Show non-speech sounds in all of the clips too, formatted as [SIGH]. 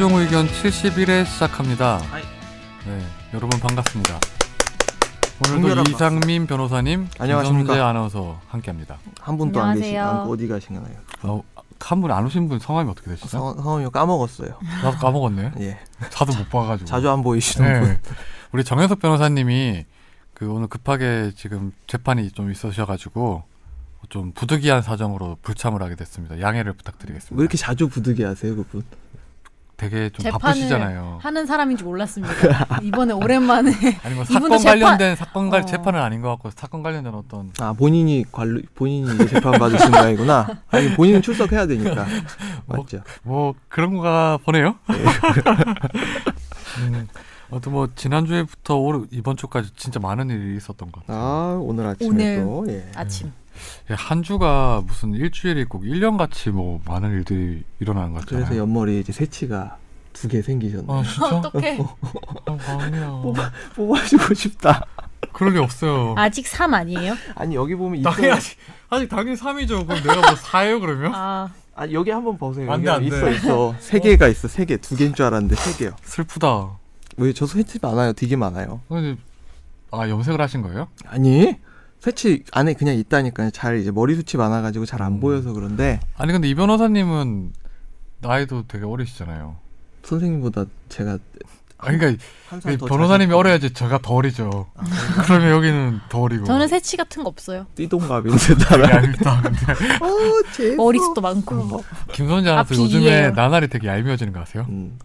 최종 의견 71회 시작합니다. 네, 여러분 반갑습니다. 오늘도 이상민 변호사님, 안녕하십니까. 김성재 아나운서 함께합니다. 한 분도 안 계시, 안녕하세요. 안 어디 가시나요? 어, 한분 안 오신 분 성함이 어떻게 되시죠? 성, 성함이 까먹었어요. 나도 까먹었네. [LAUGHS] 예, 자도 못 봐가지고. 자주 안 보이시는 분. 네. 우리 정현석 변호사님이 그 오늘 급하게 지금 재판이 좀 있으셔가지고 좀 부득이한 사정으로 불참을 하게 됐습니다. 양해를 부탁드리겠습니다. 왜 이렇게 자주 부득이 하세요, 그분? 되게 좀 재판을 바쁘시잖아요. 하는 사람인지 몰랐습니다. [LAUGHS] 이번에 오랜만에 [LAUGHS] 아니 뭐 사건 재판- 관련된 사건 관 어. 재판은 아닌 것 같고 사건 관련된 어떤 아, 본인이 관리, 본인이 재판 받으신 모양이구나. [LAUGHS] 아니, 본인은 출석해야 되니까. 맞죠? 뭐 그런 거가 보네요. 예. 음, 아무튼 뭐 지난주에부터 올 이번 주까지 진짜 많은 일이 있었던 것 같아요. 아, 오늘 아침에 오늘 또, 예. 아침 예, 한 주가 무슨 일주일이 꼭 1년 같이 뭐 많은 일들이 일어나는 것 같아요. 그래서 옆머리에 이제 새치가 두 개 생기셨네. 아 진짜? [LAUGHS] 어떡해 아, 아니야. 뽑아주고 싶다. 그럴 리 없어요. 아직 3 아니에요? 아니, 여기 보면 당연히 있어요. 아직, 아직 당연히 3이죠. 그럼 내가 뭐 4예요 그러면? 아 아, 여기 한번 보세요. 안 돼, 안 있어, 돼. 있어. 세 개가 있어, 세 개. 두 개인 줄 알았는데 세 개요. 슬프다. 왜, 저 새치 많아요. 되게 많아요. 근데 아 염색을 하신 거예요? 아니 새치 안에 그냥 있다니까요. 잘 이제 머리숱이 많아가지고 잘안 음. 보여서 그런데 아니 근데 이 변호사님은 나이도 되게 어리시잖아요. 선생님보다 제가 아니 그러니까 한이 변호사님이 어려야지 제가 더 어리죠. [LAUGHS] 그러면 여기는 더 어리고. 저는 새치 같은 거 없어요. 띠동갑인데. 근데 [LAUGHS] 어, 머리숱도 많고 없어. 김선재 아나운서 아, 요즘에. 나날이 되게 얄미워지는 거 아세요? 음.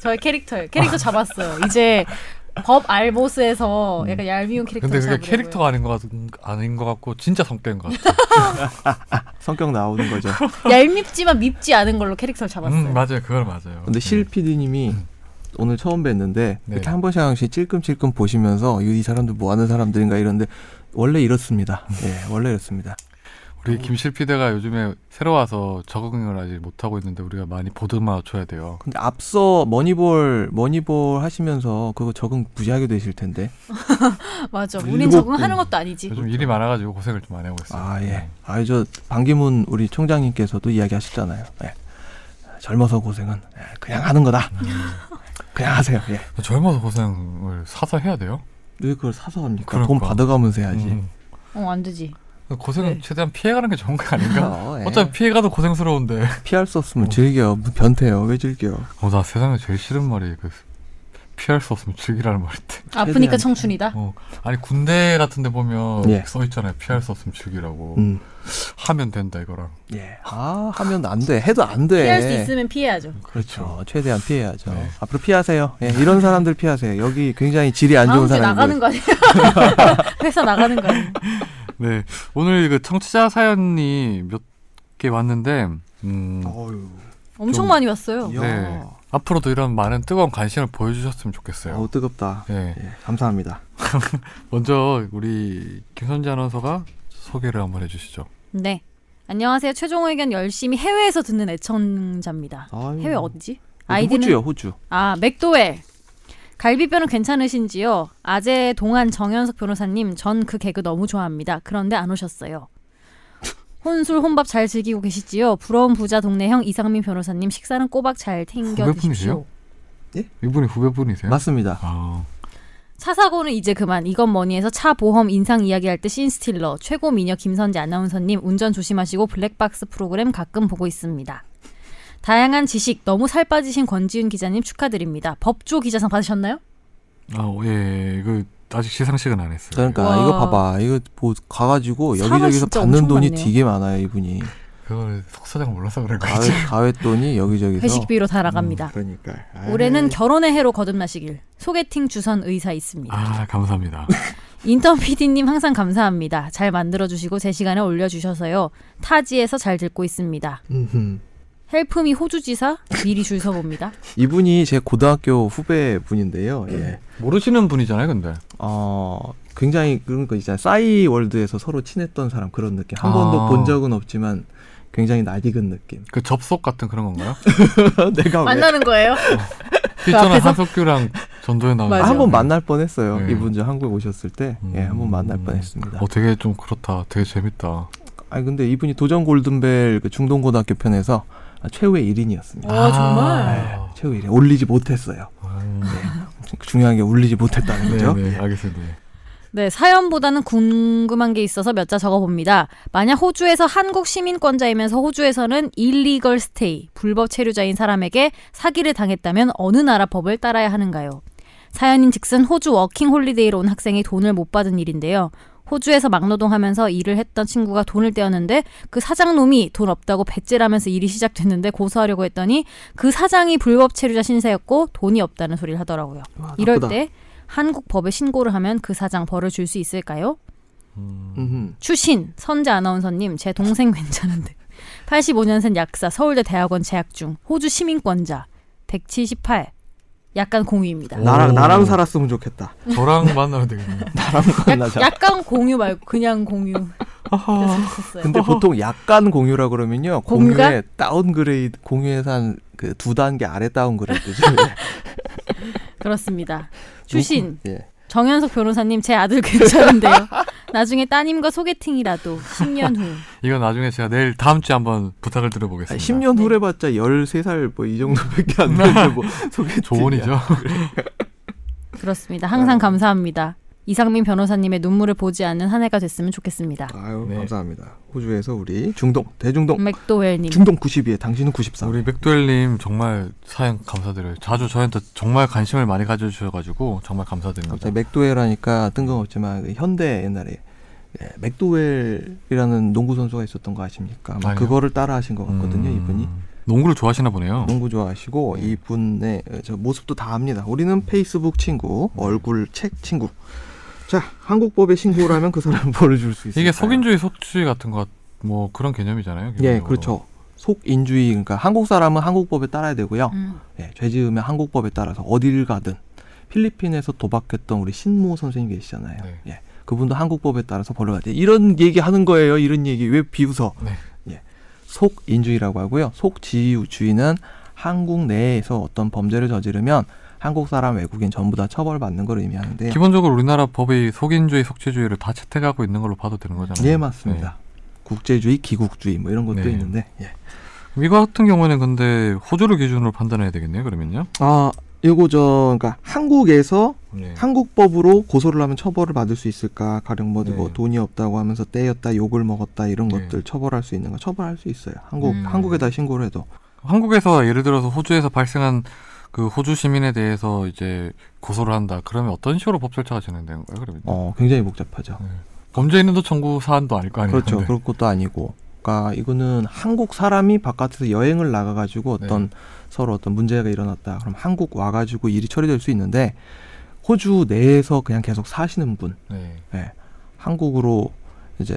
저의 캐릭터예요. 캐릭터 잡았어요. 이제 법 알보스에서 약간 얄미운 캐릭터 근데 그게. 캐릭터가 아닌 것 같, 아닌 것 같고 진짜 성격인 것 같아요. [LAUGHS] 성격 나오는 거죠. [LAUGHS] 얄밉지만 밉지 않은 걸로 캐릭터를 잡았어요. 음, 맞아요. 그걸 맞아요. 근데 실 네. PD님이 오늘 처음 뵀는데 네. 이렇게 한 번씩 한 번씩 찔끔찔끔 보시면서 이, 이 사람들 뭐 하는 사람들인가 이런데 원래 이렇습니다. 예, 원래 이렇습니다. 우리 김실 피대가 요즘에 새로 와서 적응을 아직 못하고 있는데 우리가 많이 보듬어 줘야 돼요. 근데 앞서 머니볼 머니볼 하시면서 그거 적응 무지하게 되실 텐데. [LAUGHS] 맞아. 우린 적응하는 분. 것도 아니지. 요즘 일이 많아가지고 고생을 좀 많이 하고 있어요. 아 예. 아저 반기문 우리 총장님께서도 이야기하셨잖아요. 예. 젊어서 고생은 예, 그냥 하는 거다. [LAUGHS] 그냥 하세요. 예. 젊어서 고생을 사서 해야 돼요? 왜 그걸 사서 합니까? 그러니까. 돈 받아가면서 해야지. 음. 어, 안 되지. 고생은 네. 최대한 피해가는 게 좋은 거 아닌가? 어, 예. 어차피 피해가도 고생스러운데. 피할 수 없으면 어. 즐겨. 변태요? 왜 즐겨? 어, 나 세상에 제일 싫은 말이 그 피할 수 없으면 즐기라는 말인데. 아프니까 청춘이다. 어, 아니 군대 같은데 보면 예. 써 있잖아요. 피할 수 없으면 즐기라고. 음. 하면 된다 이거랑. 예. 아 하면 안 돼. 해도 안 돼. 피할 수 있으면 피해야죠. 그렇죠. 어, 최대한 피해야죠. 네. 앞으로 피하세요. 예, 이런 사람들 피하세요. 여기 굉장히 질이 안 좋은 사람이 나가는 거 아니에요? [LAUGHS] 회사 나가는 거 아니에요? 네, 오늘 그 청취자 사연이 몇 개 왔는데, 음. 엄청 좀- 많이 왔어요. 이야. 네. 앞으로도 이런 많은 뜨거운 관심을 보여주셨으면 좋겠어요. 어우 뜨겁다. 네, 예, 감사합니다. [LAUGHS] 먼저 우리 김선재 아나운서가 소개를 한번 해주시죠. 네. 안녕하세요. 최종 의견 열심히 해외에서 듣는 애청자입니다. 아유. 해외 어디지? 호주요, 아이디는 호주. 아 맥도웰. 갈비뼈는 괜찮으신지요? 아재 동안 정현석 변호사님 전 그 개그 너무 좋아합니다. 그런데 안 오셨어요. 혼술 혼밥 잘 즐기고 계시지요? 부러운 부자 동네형 이상민 변호사님 식사는 꼬박 잘 챙겨 후배분이세요? 드십시오. 이분이 후배분이세요? 맞습니다. 아, 차 사고는 이제 그만 이건 뭐니해서 차 보험 인상 이야기할 때 씬스틸러 최고 미녀 김선재 아나운서님 운전 조심하시고 블랙박스 프로그램 가끔 보고 있습니다. 다양한 지식 너무 살 빠지신 권지윤 기자님 축하드립니다. 법조 기자상 받으셨나요? 아, 예, 이거 아직 시상식은 안 했어요. 그러니까 와. 이거 봐봐. 이거 뭐 가가지고 여기저기서 받는 돈이 많네요. 되게 많아요 이분이. 그걸 속사정 몰라서 그런 거지. 가회 돈이 여기저기서. 회식비로 다 나갑니다. 그러니까. 올해는 아이. 결혼의 해로 거듭나시길 소개팅 주선 의사 있습니다. 아, 감사합니다. [LAUGHS] 인턴 PD님 항상 감사합니다. 잘 만들어주시고 제 시간에 올려주셔서요. 타지에서 잘 듣고 있습니다. Help Me 호주지사 미리 줄 서봅니다. [LAUGHS] 이분이 제 고등학교 후배 분인데요. 예. 모르시는 분이잖아요, 근데. 어 굉장히 그런 거 있잖아요. 싸이 월드에서 서로 친했던 사람 그런 느낌. 한 아. 번도 본 적은 없지만 굉장히 낯익은 느낌. 그 접속 같은 그런 건가요? [LAUGHS] 내가 왜? 만나는 거예요? 필전한 앞에서? 한석규랑 전도에 나온 맞아. 한번 만날 뻔했어요. 네. 이분 저 한국에 오셨을 때, 예, 한번 만날 뻔했습니다. 어, 되게 좀 그렇다. 되게 재밌다. 아니 근데 이분이 도전 골든벨 그 중동고등학교 편에서 아, 최후의 1인이었습니다. 어, 정말? 네, 최후 1인 올리지 못했어요. 음. [LAUGHS] 중요한 게 올리지 못했다는 거죠. 네, 네, 알겠습니다. 네, 사연보다는 궁금한 게 있어서 몇 자 적어봅니다. 만약 호주에서 한국 시민권자이면서 호주에서는 일리걸 스테이, 불법 체류자인 사람에게 사기를 당했다면 어느 나라 법을 따라야 하는가요? 사연인 즉슨 호주 워킹 홀리데이로 온 학생이 돈을 못 받은 일인데요. 호주에서 막노동하면서 일을 했던 친구가 돈을 떼었는데 그 사장 놈이 돈 없다고 배째라면서 일이 시작됐는데 고소하려고 했더니 그 사장이 불법 체류자 신세였고 돈이 없다는 소리를 하더라고요. 와, 이럴 나쁘다. 때 한국 법에 신고를 하면 그 사장 벌을 줄 수 있을까요? 음. 추신 선재 아나운서님 제 동생 [LAUGHS] 괜찮은데 85년생 약사 서울대 대학원 재학 중 호주 시민권자 178 약간 공유입니다. 오. 나랑 나랑 살았으면 좋겠다. 저랑 만나면 되겠네요. [LAUGHS] 나랑 만나자. 약, 약간 공유 말고 그냥 공유. 근데 보통 약간 공유라 그러면요. 공유가? 공유에 downgrade 공유에서 한그 두 단계 아래 downgrade죠. [LAUGHS] [LAUGHS] 그렇습니다. 추신 예. 정현석 변호사님 제 아들 괜찮은데요. 나중에 따님과 소개팅이라도 10년 후. [LAUGHS] 이건 나중에 제가 내일 다음 주에 한번 부탁을 한 드려보겠습니다. 10년 네. 후래 봤자 13살 뭐 이 정도밖에 안 되는데 뭐 [LAUGHS] 소개 조언이죠. [LAUGHS] 그렇습니다. 항상 감사합니다. 이상민 변호사님의 눈물을 보지 않는 한 해가 됐으면 좋겠습니다. 아유 네. 감사합니다. 호주에서 우리 중동 대중동 맥도웰님. 중동 92에 당신은 94. 우리 맥도웰님 정말 사연 감사드려요. 자주 저한테 정말 관심을 많이 가져주셔가지고 정말 감사드립니다. 갑자기 맥도웰 하니까 뜬금없지만 그 현대 옛날에 예, 맥도웰이라는 농구 선수가 있었던 거 아십니까? 아니요. 그거를 따라하신 것 같거든요. 음, 이분이 농구를 좋아하시나 보네요. 농구 좋아하시고 이분의 어, 저 모습도 다 압니다. 우리는 페이스북 친구, 얼굴 책 친구. 자, 한국법에 신고를 하면 그 사람 [LAUGHS] 벌을 줄 수 있어요. 이게 속인주의 속주의 같은 것 뭐 그런 개념이잖아요. 예, 기본적으로. 그렇죠. 속인주의 그러니까 한국 사람은 한국법에 따라야 되고요. 음. 예, 죄 지으면 한국법에 따라서 어디를 가든 필리핀에서 도박했던 우리 신모 선생님 계시잖아요. 네. 예, 그분도 한국법에 따라서 벌을 받아야 돼. 이런 얘기 하는 거예요. 이런 얘기 왜 비웃어? 네. 예, 속인주의라고 하고요. 속지유주의는 한국 내에서 어떤 범죄를 저지르면 한국 사람, 외국인 전부 다 처벌받는 걸 의미하는데요. 기본적으로 우리나라 법이 속인주의, 속죄주의를 다 채택하고 있는 걸로 봐도 되는 거잖아요. 예, 맞습니다. 국제주의, 기국주의 뭐 이런 것도 네. 있는데. 예. 네. 이거 같은 경우에는 근데 호주를 기준으로 판단해야 되겠네요. 그러면요. 아, 이거 저 그러니까 한국에서 네. 한국법으로 고소를 하면 처벌을 받을 수 있을까? 가령 뭐, 네. 뭐 돈이 없다고 하면서 떼였다, 욕을 먹었다 이런 네. 것들 처벌할 수 있는 거 처벌할 수 있어요. 한국 음. 한국에다 신고를 해도. 한국에서 예를 들어서 호주에서 발생한 그 호주 시민에 대해서 이제 고소를 한다. 그러면 어떤 식으로 법 절차가 진행되는 거예요? 그러면 어, 굉장히 복잡하죠. 네. 범죄 있는도 청구 사안도 아닐 거 아니에요. 그렇죠. 근데. 그럴 것도 아니고. 그러니까 이거는 한국 사람이 바깥에서 여행을 나가 가지고 어떤 네. 서로 어떤 문제가 일어났다. 그럼 한국 와 가지고 일이 처리될 수 있는데 호주 내에서 그냥 계속 사시는 분, 네. 예, 한국으로 이제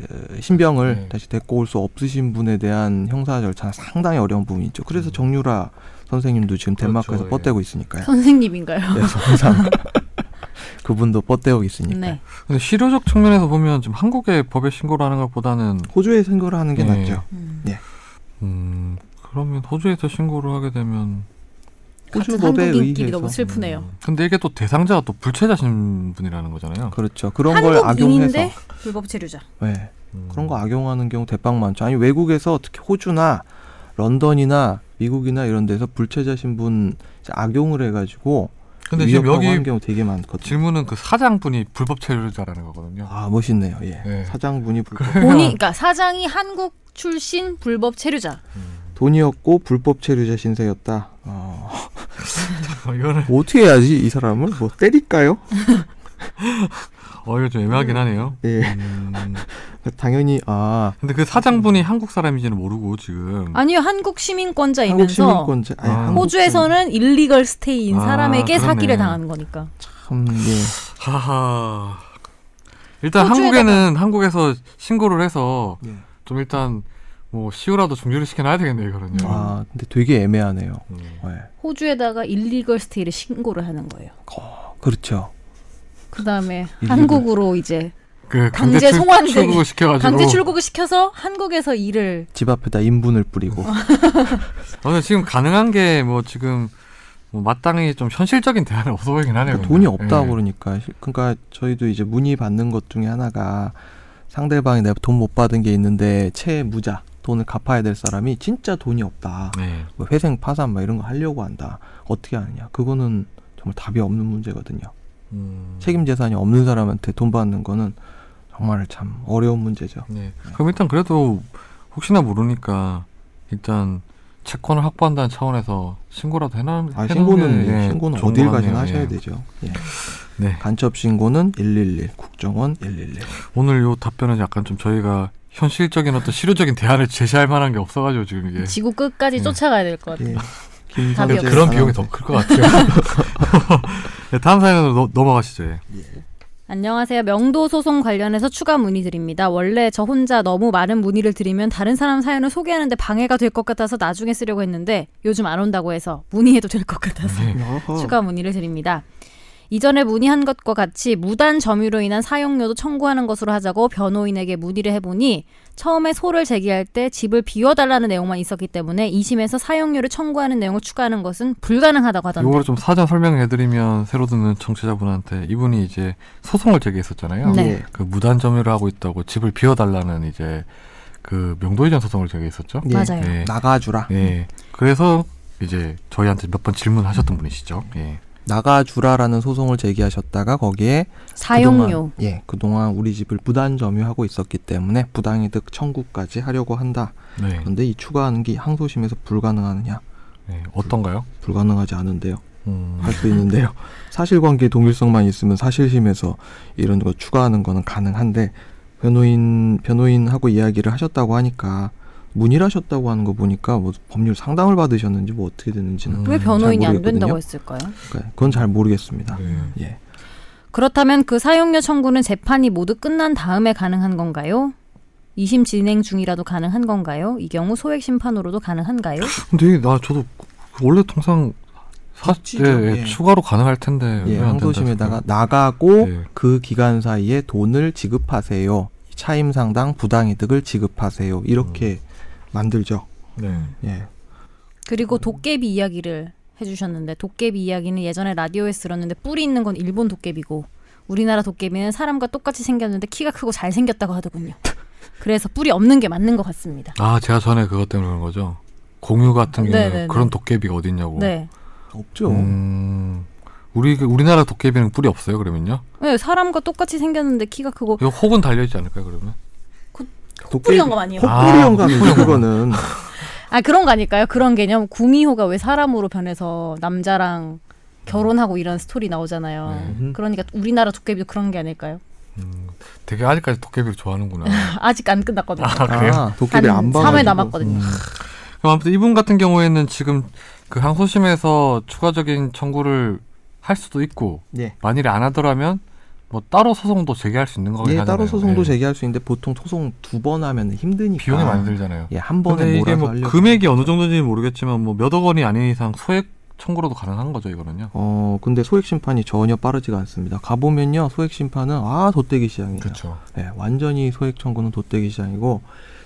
어, 신병을 네. 다시 데리고 올 수 없으신 분에 대한 형사 절차는 상당히 어려운 부분이 있죠. 그래서 음. 정유라 선생님도 지금 그렇죠, 덴마크에서 예. 뻗대고 있으니까요. 선생님인가요? 그래서 항상 [LAUGHS] 그분도 뻗대고 있으니까. 네. 근데 실효적 측면에서 보면 지금 한국의 법에 신고를 하는 것보다는 호주에 신고를 하는 게 네. 낫죠. 음. 음 그러면 호주에서 신고를 하게 되면 호주 법에 의해서 너무 슬프네요. 음, 근데 이게 또 대상자가 또 불체자 신 분이라는 거잖아요. 그렇죠. 그런 걸 악용해서 한국인인데 불법 체류자. 네. 음. 그런 거 악용하는 경우 대빵 많죠. 아니 외국에서 특히 호주나 런던이나 미국이나 이런 데서 불체자 신분 악용을 해가지고 근데 지금 여기 경우 되게 많거든요. 질문은 그 사장분이 불법 체류자라는 거거든요. 아 멋있네요. 예. 네. 사장분이 불법 본인 그러니까 사장이 한국 출신 불법 체류자. 음. 돈이었고 불법 체류자 신세였다. 어, [LAUGHS] 어, 이거는 뭐 어떻게 해야지 이 사람을 뭐 때릴까요? [LAUGHS] 어 이거 좀 애매하긴 하네요. 예. 음, [LAUGHS] 당연히 아 근데 그 사장분이 한국 사람인지는 모르고 지금 아니요 한국 한국 시민권자이면서 시민권자 아니, 아. 한국 호주에서는 일리걸 스테이인 아, 사람에게 그러네. 사기를 당하는 거니까. 참 예. 하하. 일단 한국에는 한국에서 신고를 해서 예. 좀 일단 뭐 시효라도 중지를 시켜놔야 되겠네요, 이거는요. 아 근데 되게 애매하네요. 음. 예. 호주에다가 일리걸 스테이를 신고를 하는 거예요. 어, 그렇죠. 그 다음에 일리걸. 한국으로 이제 그 강제 강제 출, 송환 출국을 시켜가지고. 강제 출국을 시켜서 한국에서 일을 집 앞에다 인분을 뿌리고 어, [LAUGHS] 근데 지금 가능한 게 뭐 지금 뭐 마땅히 좀 현실적인 대안이 없어 보이긴 하네요. 그러니까 돈이. 없다고 예. 그러니까 시- 그러니까 저희도 이제 문의 받는 것 중에 하나가 상대방이 내가 돈 못 받은 게 있는데 채무자 돈을 갚아야 될 사람이 진짜 돈이 없다. 네. 뭐 회생 파산 막 이런 거 하려고 한다. 어떻게 하느냐? 그거는 정말 답이 없는 문제거든요. 음. 책임 재산이 없는 사람한테 돈 받는 거는 정말 참 어려운 문제죠. 네. 그럼 일단 그래도 혹시나 모르니까 일단 채권을 확보한다는 차원에서 신고라도 해놔. 아, 신고는 게, 예, 신고는 어딜 같네요. 하셔야 예. 되죠. 예. 네. 간첩 신고는 111, 국정원 111. 오늘 요 답변은 약간 좀 저희가 현실적인 어떤 실효적인 대안을 제시할 만한 게 없어가지고 지금 이게 지구 끝까지 네. 쫓아가야 될 것 같아요. 예. 없어요. 그런 비용이 더 클 것 같아요. [LAUGHS] 네, 다음 사연으로 넘- 넘어가시죠. 예. 안녕하세요. 명도 소송 관련해서 추가 문의드립니다. 원래 저 혼자 너무 많은 문의를 드리면 다른 사람 사연을 소개하는데 방해가 될 것 같아서 나중에 쓰려고 했는데 요즘 안 온다고 해서 문의해도 될 것 같아서 네. 추가 문의를 드립니다. 이전에 문의한 것과 같이 무단 점유로 인한 사용료도 청구하는 것으로 하자고 변호인에게 문의를 해보니 처음에 소를 제기할 때 집을 비워달라는 내용만 있었기 때문에 2심에서 사용료를 청구하는 내용을 추가하는 것은 불가능하다고 하던데 이거를 좀 사전 설명해드리면 새로 듣는 청취자분한테 이분이 이제 소송을 제기했었잖아요. 네. 예. 그 무단 점유를 하고 있다고 집을 비워달라는 이제 그 명도 이전 소송을 제기했었죠. 예. 맞아요. 예. 나가주라. 예. 그래서 이제 저희한테 몇 번 질문하셨던 분이시죠. 예. 나가주라라는 소송을 제기하셨다가 거기에 사용료 그동안, 예, 그동안 우리 집을 부단 점유하고 있었기 때문에 부당이득 청구까지 하려고 한다. 네. 그런데 이 추가하는 게 항소심에서 불가능하느냐? 네. 어떤가요? 불 가능하지 않은데요. 음. 할수 있는데요. [LAUGHS] 사실관계 동일성만 있으면 사실심에서 이런 거 추가하는 거는 가능한데 변호인 변호인하고 이야기를 하셨다고 하니까 문의를 하셨다고 하는 거 보니까 뭐 법률 상담을 받으셨는지 뭐 어떻게 됐는지는 음. 왜잘 변호인이 안. 된다고 했을까요? 그러니까 그건 잘 모르겠습니다. 네. 예. 그렇다면 그 사용료 청구는 재판이 모두 끝난 다음에 가능한 건가요? 2심 진행 중이라도 가능한 건가요? 이 경우 소액 심판으로도 가능한가요? 근데 나 저도 그 원래 통상 사, 있지죠. 예, 예, 예. 추가로 가능할 텐데 예, 항소심에다가? 나가고 예. 그 기간 사이에 돈을 지급하세요. 차임 상당 부당이득을 지급하세요. 이렇게 만들죠. 네. 예. 그리고 도깨비 이야기를 해주셨는데 도깨비 이야기는 예전에 라디오에서 들었는데 뿔이 있는 건 일본 도깨비고 우리나라 도깨비는 사람과 똑같이 생겼는데 키가 크고 잘 생겼다고 하더군요. 그래서 뿔이 없는 게 맞는 것 같습니다. 아 제가 전에 그것 때문에 그런 거죠. 공유 같은 경우는 네네네. 그런 도깨비가 어딨냐고. 네. 없죠. 음, 우리 그 우리나라 도깨비는 뿔이 없어요. 그러면요? 네, 사람과 똑같이 생겼는데 키가 크고 혹은 달려 있지 않을까요? 그러면? 콧불이 영감 아니에요? 콧불이 아. 콧불이 그거는 아 그런 거 아닐까요? 그런 개념 구미호가 왜 사람으로 변해서 남자랑 결혼하고 이런 스토리 나오잖아요. 네. 그러니까 우리나라 도깨비도 그런 게 아닐까요? 음, 되게 아직까지 도깨비를 좋아하는구나. [LAUGHS] 아직 안 끝났거든요. 아 그래요? 아, 도깨비 한안 삼회 봐가지고. 남았거든요. 음. 그럼 아무튼 이분 같은 경우에는 지금 그 항소심에서 추가적인 청구를 할 수도 있고 예. 만일에 안 하더라면 뭐 따로 소송도 제기할 수 있는 거긴 예, 하잖아요. 따로 소송도 예. 제기할 수 있는데 보통 소송 두 번 하면 힘드니까 비용이 많이 들잖아요. 예, 한 번에 이게 뭐 하려고. 금액이 어느 정도인지 모르겠지만 뭐 몇억 원이 아닌 이상 소액 청구로도 가능한 거죠 이거는요. 어, 근데 소액 심판이 전혀 빠르지가 않습니다. 가 보면요. 소액 심판은 아, 돛대기 시장이에요. 그렇죠. 예, 완전히 소액 청구는 돛대기 시장이고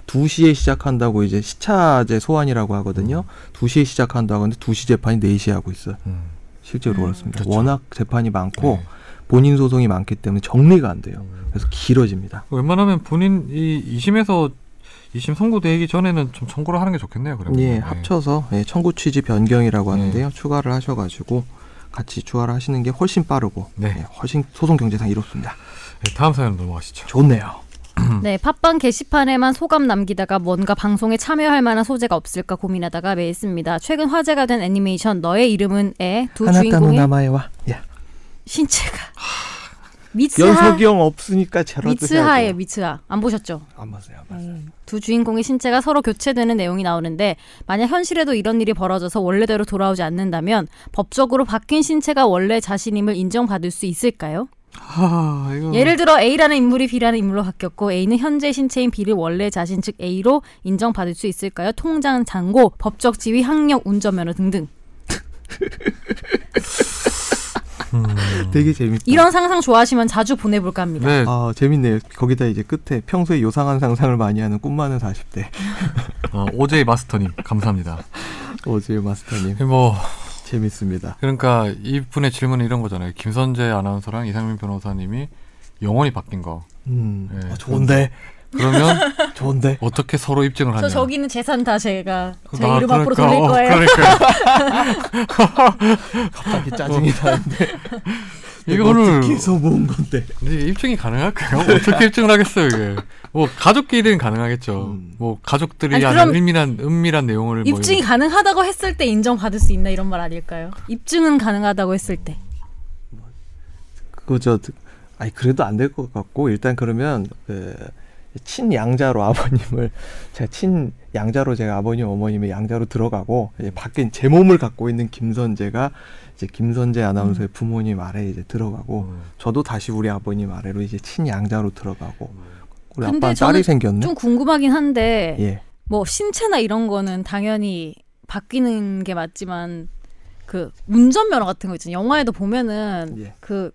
2시에 시작한다고 이제 시차제 소환이라고 하거든요. 2시에 시작한다고 하는데 2시 재판이 4시에 하고 있어요. 음. 실제로 음. 그렇습니다. 그렇죠. 워낙 재판이 많고 네. 본인 소송이 많기 때문에 정리가 안 돼요. 음. 그래서 길어집니다. 웬만하면 본인 이 2심에서 2심 선고 되기 전에는 좀 청구를 하는 게 좋겠네요. 그러면. 예, 네. 합쳐서 예, 청구 취지 변경이라고 네. 하는데요. 추가를 하셔가지고 같이 추가를 하시는 게 훨씬 빠르고 네. 예, 훨씬 소송 경제상 이롭습니다. 네, 다음 사연 넘어가시죠. 좋네요. [CLEARS THROAT] 네, 팟빵 게시판에만 소감 남기다가 뭔가 방송에 참여할 만한 소재가 없을까 고민하다가 매했습니다. 최근 화제가 된 애니메이션 너의 이름은의 두 하나따노 주인공의 야 신체가 미츠하 연석이 형 없으니까 제라도 해야죠. 미츠하. 안 보셨죠? 안 봤어요. 안 봤어요. 음, 두 주인공의 신체가 서로 교체되는 내용이 나오는데 만약 현실에도 이런 일이 벌어져서 원래대로 돌아오지 않는다면 법적으로 바뀐 신체가 원래 자신임을 인정받을 수 있을까요? 아, 예를 들어 A라는 인물이 B라는 인물로 바뀌었고 A는 현재 신체인 B를 원래 자신 즉 A로 인정받을 수 있을까요? 통장, 잔고, 법적 지위, 학력, 운전면허 등등. [LAUGHS] 음. [LAUGHS] 되게 재밌다. 이런 상상 좋아하시면 자주 보내볼까 합니다. 네, 아 재밌네요. 거기다 이제 끝에 평소에 요상한 상상을 많이 하는 꿈 많은 40대 어, 오제이 마스터님 감사합니다. [LAUGHS] 오즈일 마스터님 뭐 재밌습니다. 그러니까 이분의 질문은 이런 거잖아요. 김선재 아나운서랑 이상민 변호사님이 영원히 바뀐 거. 음 네. 아, 좋은데 그러면 [LAUGHS] 좋은데. 어떻게 서로 입증을 하냐? 저 저기 있는 재산 다 제가 제 아, 이름 앞으로 돌릴 어, 거예요. 그러니까 [LAUGHS] 갑자기 짜증이 나는데. 이거를 어떻게 해서 모은 건데. 입증이 가능할까요? 어떻게 입증을 하겠어요 이게? 뭐 가족끼리는 가능하겠죠. 음. 뭐 가족들이 그럼 은밀한 은밀한 내용을 뭐 입증이 이렇게- 가능하다고 했을 때 인정받을 수 있나 이런 말 아닐까요? 입증은 가능하다고 했을 때. 그거 저 아니 그래도 안 될 것 같고 일단 그러면 그 친양자로 아버님을 [LAUGHS] 제가 친양자로 제가 아버님 어머님의 양자로 들어가고 이제 밖에 제 몸을 갖고 있는 김선재가 이제 김선재 아나운서의 부모님 아래에 이제 들어가고 음. 저도 다시 우리 아버님 아래로 이제 친양자로 들어가고 우리 근데 아빠는 저는 딸이 생겼네. 좀 궁금하긴 한데 예. 뭐 신체나 이런 거는 당연히 바뀌는 게 맞지만 그 운전면허 같은 거 있잖아요. 영화에도 보면은 예. 그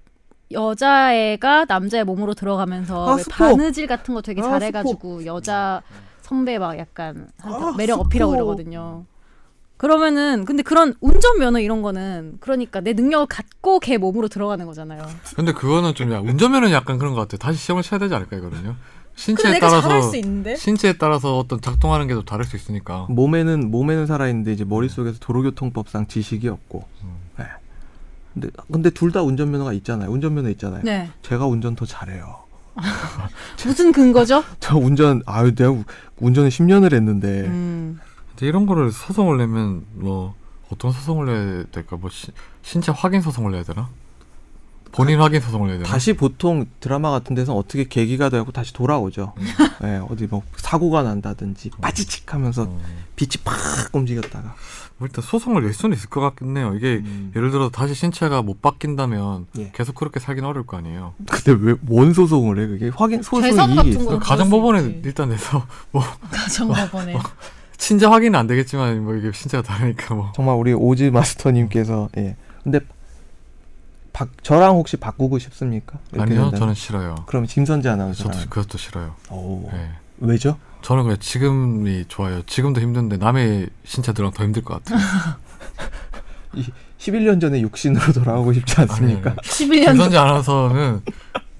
여자애가 남자의 몸으로 들어가면서 아, 왜 스포. 바느질 같은 거 되게 아, 잘해가지고 여자 선배 막 약간 아, 매력 어필하고 스포. 이러거든요. 그러면은 근데 그런 운전면허 이런 거는 그러니까 내 능력을 갖고 걔 몸으로 들어가는 거잖아요. 근데 그거는 좀 약- 운전면허는 약간 그런 것 같아요. 다시 시험을 쳐야 되지 않을까 이거든요. 근데 신체에 따라서 수 있는데? 신체에 따라서 어떤 작동하는 게 또 다를 수 있으니까. 몸에는 몸에는 살아 있는데 이제 머릿 속에서 도로교통법상 지식이 없고. 음. 예. 근데 근데 둘 다 운전면허가 있잖아요. 운전면허 있잖아요. 네. 제가 운전 더 잘해요. [LAUGHS] 무슨 근거죠? [LAUGHS] 저 운전 아유 내가 우- 운전을 10년을 했는데 음. 근데 이런 거를 소송을 내면 뭐 어떤 소송을 내야 될까? 뭐 시- 신체 확인 소송을 내야 되나? 본인 확인 소송을 내야 되나? 다시 보통 드라마 같은 데서 어떻게 계기가 되고 다시 돌아오죠. 예, 어디 뭐 사고가 난다든지 빠지칙 하면서 어, 빛이 팍 움직였다가. 뭐 일단 소송을 낼 수는 있을 것 같네요. 이게 음. 예를 들어 다시 신체가 못 바뀐다면 예. 계속 그렇게 살긴 어려울 거 아니에요. 근데 왜 뭔 소송을 해? 그게 확인 소송 재산 이익이 같은 있어. 거. 가정법원에. 일단 내서 [LAUGHS] 뭐 가정법원에. 친자 확인은 안 되겠지만 뭐 이게 신체가 다르니까 뭐 정말 우리 오즈 마스터님께서 예. 근데 바, 저랑 혹시 바꾸고 싶습니까? 아니요 된다면? 저는 싫어요. 그럼 김선재 저도 아나운서랑. 그것도 싫어요. 오. 예. 왜죠? 저는 그냥 지금이 좋아요. 지금도 힘든데 남의 신체 들어가면 더 힘들 것 같아요. [LAUGHS] 11년 전에 육신으로 돌아가고 싶지 않습니까? 11년 김선재 아나운서는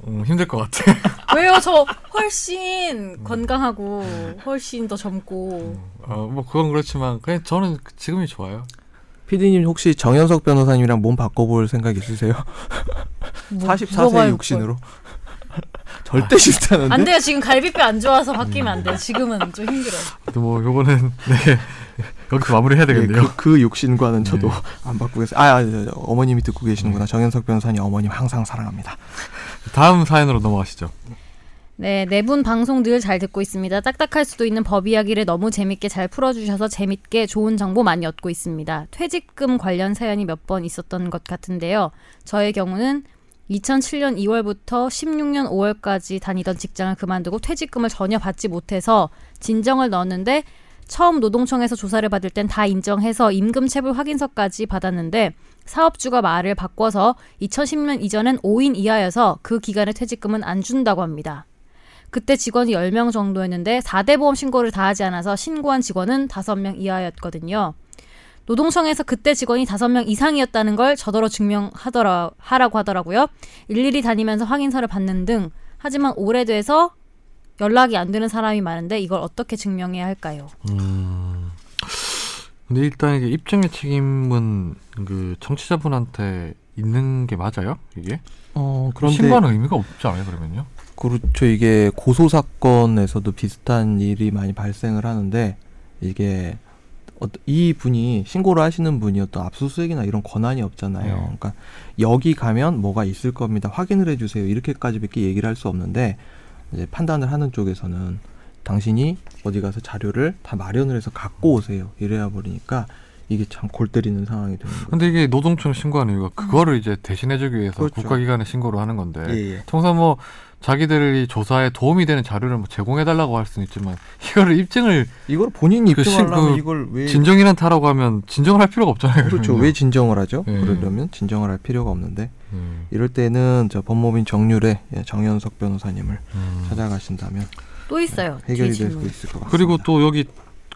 음, 힘들 것 같아. [LAUGHS] 왜요? 저 훨씬 건강하고 훨씬 더 젊고 어, 뭐 그건 그렇지만 그냥 저는 지금이 좋아요. 피디님 혹시 정현석 변호사님이랑 몸 바꿔볼 생각 있으세요? [LAUGHS] 뭐, 44세 뭐가 육신으로? [LAUGHS] 절대 싫다는데? 안 돼요. 지금 갈비뼈 안 좋아서 바뀌면 안 돼요. 지금은 좀 힘들어. 또뭐 요거는 네 여기서 마무리해야 예, 되겠네요. 그, 그 육신과는 저도 네. 안 바꾸겠어요. 아, 아, 저, 저, 어머님이 듣고 계시는구나. 정현석 변호사님 어머님 항상 사랑합니다. 다음 사연으로 넘어가시죠. 네, 네 분 방송 늘 잘 듣고 있습니다. 딱딱할 수도 있는 법 이야기를 너무 재밌게 잘 풀어주셔서 재밌게 좋은 정보 많이 얻고 있습니다. 퇴직금 관련 사연이 몇 번 있었던 것 같은데요. 저의 경우는 2007년 2월부터 16년 5월까지 다니던 직장을 그만두고 퇴직금을 전혀 받지 못해서 진정을 넣었는데 처음 노동청에서 조사를 받을 땐 다 인정해서 임금 체불 확인서까지 받았는데 사업주가 말을 바꿔서 2010년 이전엔 5인 이하여서 그 기간에 퇴직금은 안 준다고 합니다. 그때 직원이 10명 정도였는데 4대 보험 신고를 다 하지 않아서 신고한 직원은 5명 이하였거든요. 노동청에서 그때 직원이 5명 이상이었다는 걸 저더러 증명하더라 하라고 하더라고요. 일일이 다니면서 확인서를 받는 등 하지만 오래돼서 연락이 안 되는 사람이 많은데 이걸 어떻게 증명해야 할까요? 음. 근데 일단 이게 입증의 책임은 그 청취자분한테 있는 게 맞아요? 이게? 어, 그런데 신고하는 의미가 없지 않아요, 그러면요? 그렇죠. 이게 고소 사건에서도 비슷한 일이 많이 발생을 하는데 이게 어, 이 분이 신고를 하시는 분이 어떤 압수수색이나 이런 권한이 없잖아요. 네. 그러니까 여기 가면 뭐가 있을 겁니다. 확인을 해주세요. 이렇게까지밖에 얘기를 할 수 없는데 이제 판단을 하는 쪽에서는 당신이 어디 가서 자료를 다 마련을 해서 갖고 오세요. 이래야 버리니까 이게 참 골 때리는 상황이 되는 거죠. 근데 이게 노동청 신고하는 이유가 그거를 이제 대신해주기 위해서 그렇죠. 국가기관에 신고를 하는 건데 예, 예. 통상 뭐 자기들이 조사에 도움이 되는 자료를 뭐 제공해달라고 할 수는 있지만 이거를 입증을 이걸 본인이 그 신- 입증하려면 그 이걸 왜 진정이란 타라고 하면 진정을 할 필요가 없잖아요. 그렇죠. 그러면요. 왜 진정을 하죠? 예. 그러려면 진정을 할 필요가 없는데 음, 이럴 때는 저 법무민 정률의 예, 정현석 변호사님을 음. 찾아가신다면 또 있어요. 해결이 뒤에 될 수. 있을 것 같습니다. 그리고 또 여기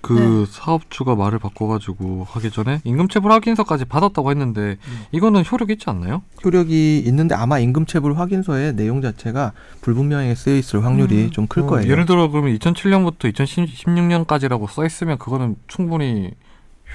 그 네. 사업주가 말을 바꿔가지고 하기 전에 임금체불 확인서까지 받았다고 했는데 이거는 효력 있지 않나요? 효력이 있는데 아마 임금체불 확인서의 내용 자체가 불분명하게 쓰여 있을 확률이 음. 좀클 어, 거예요. 예를 들어 그러면 2007년부터 2016년까지라고 써 있으면 그거는 충분히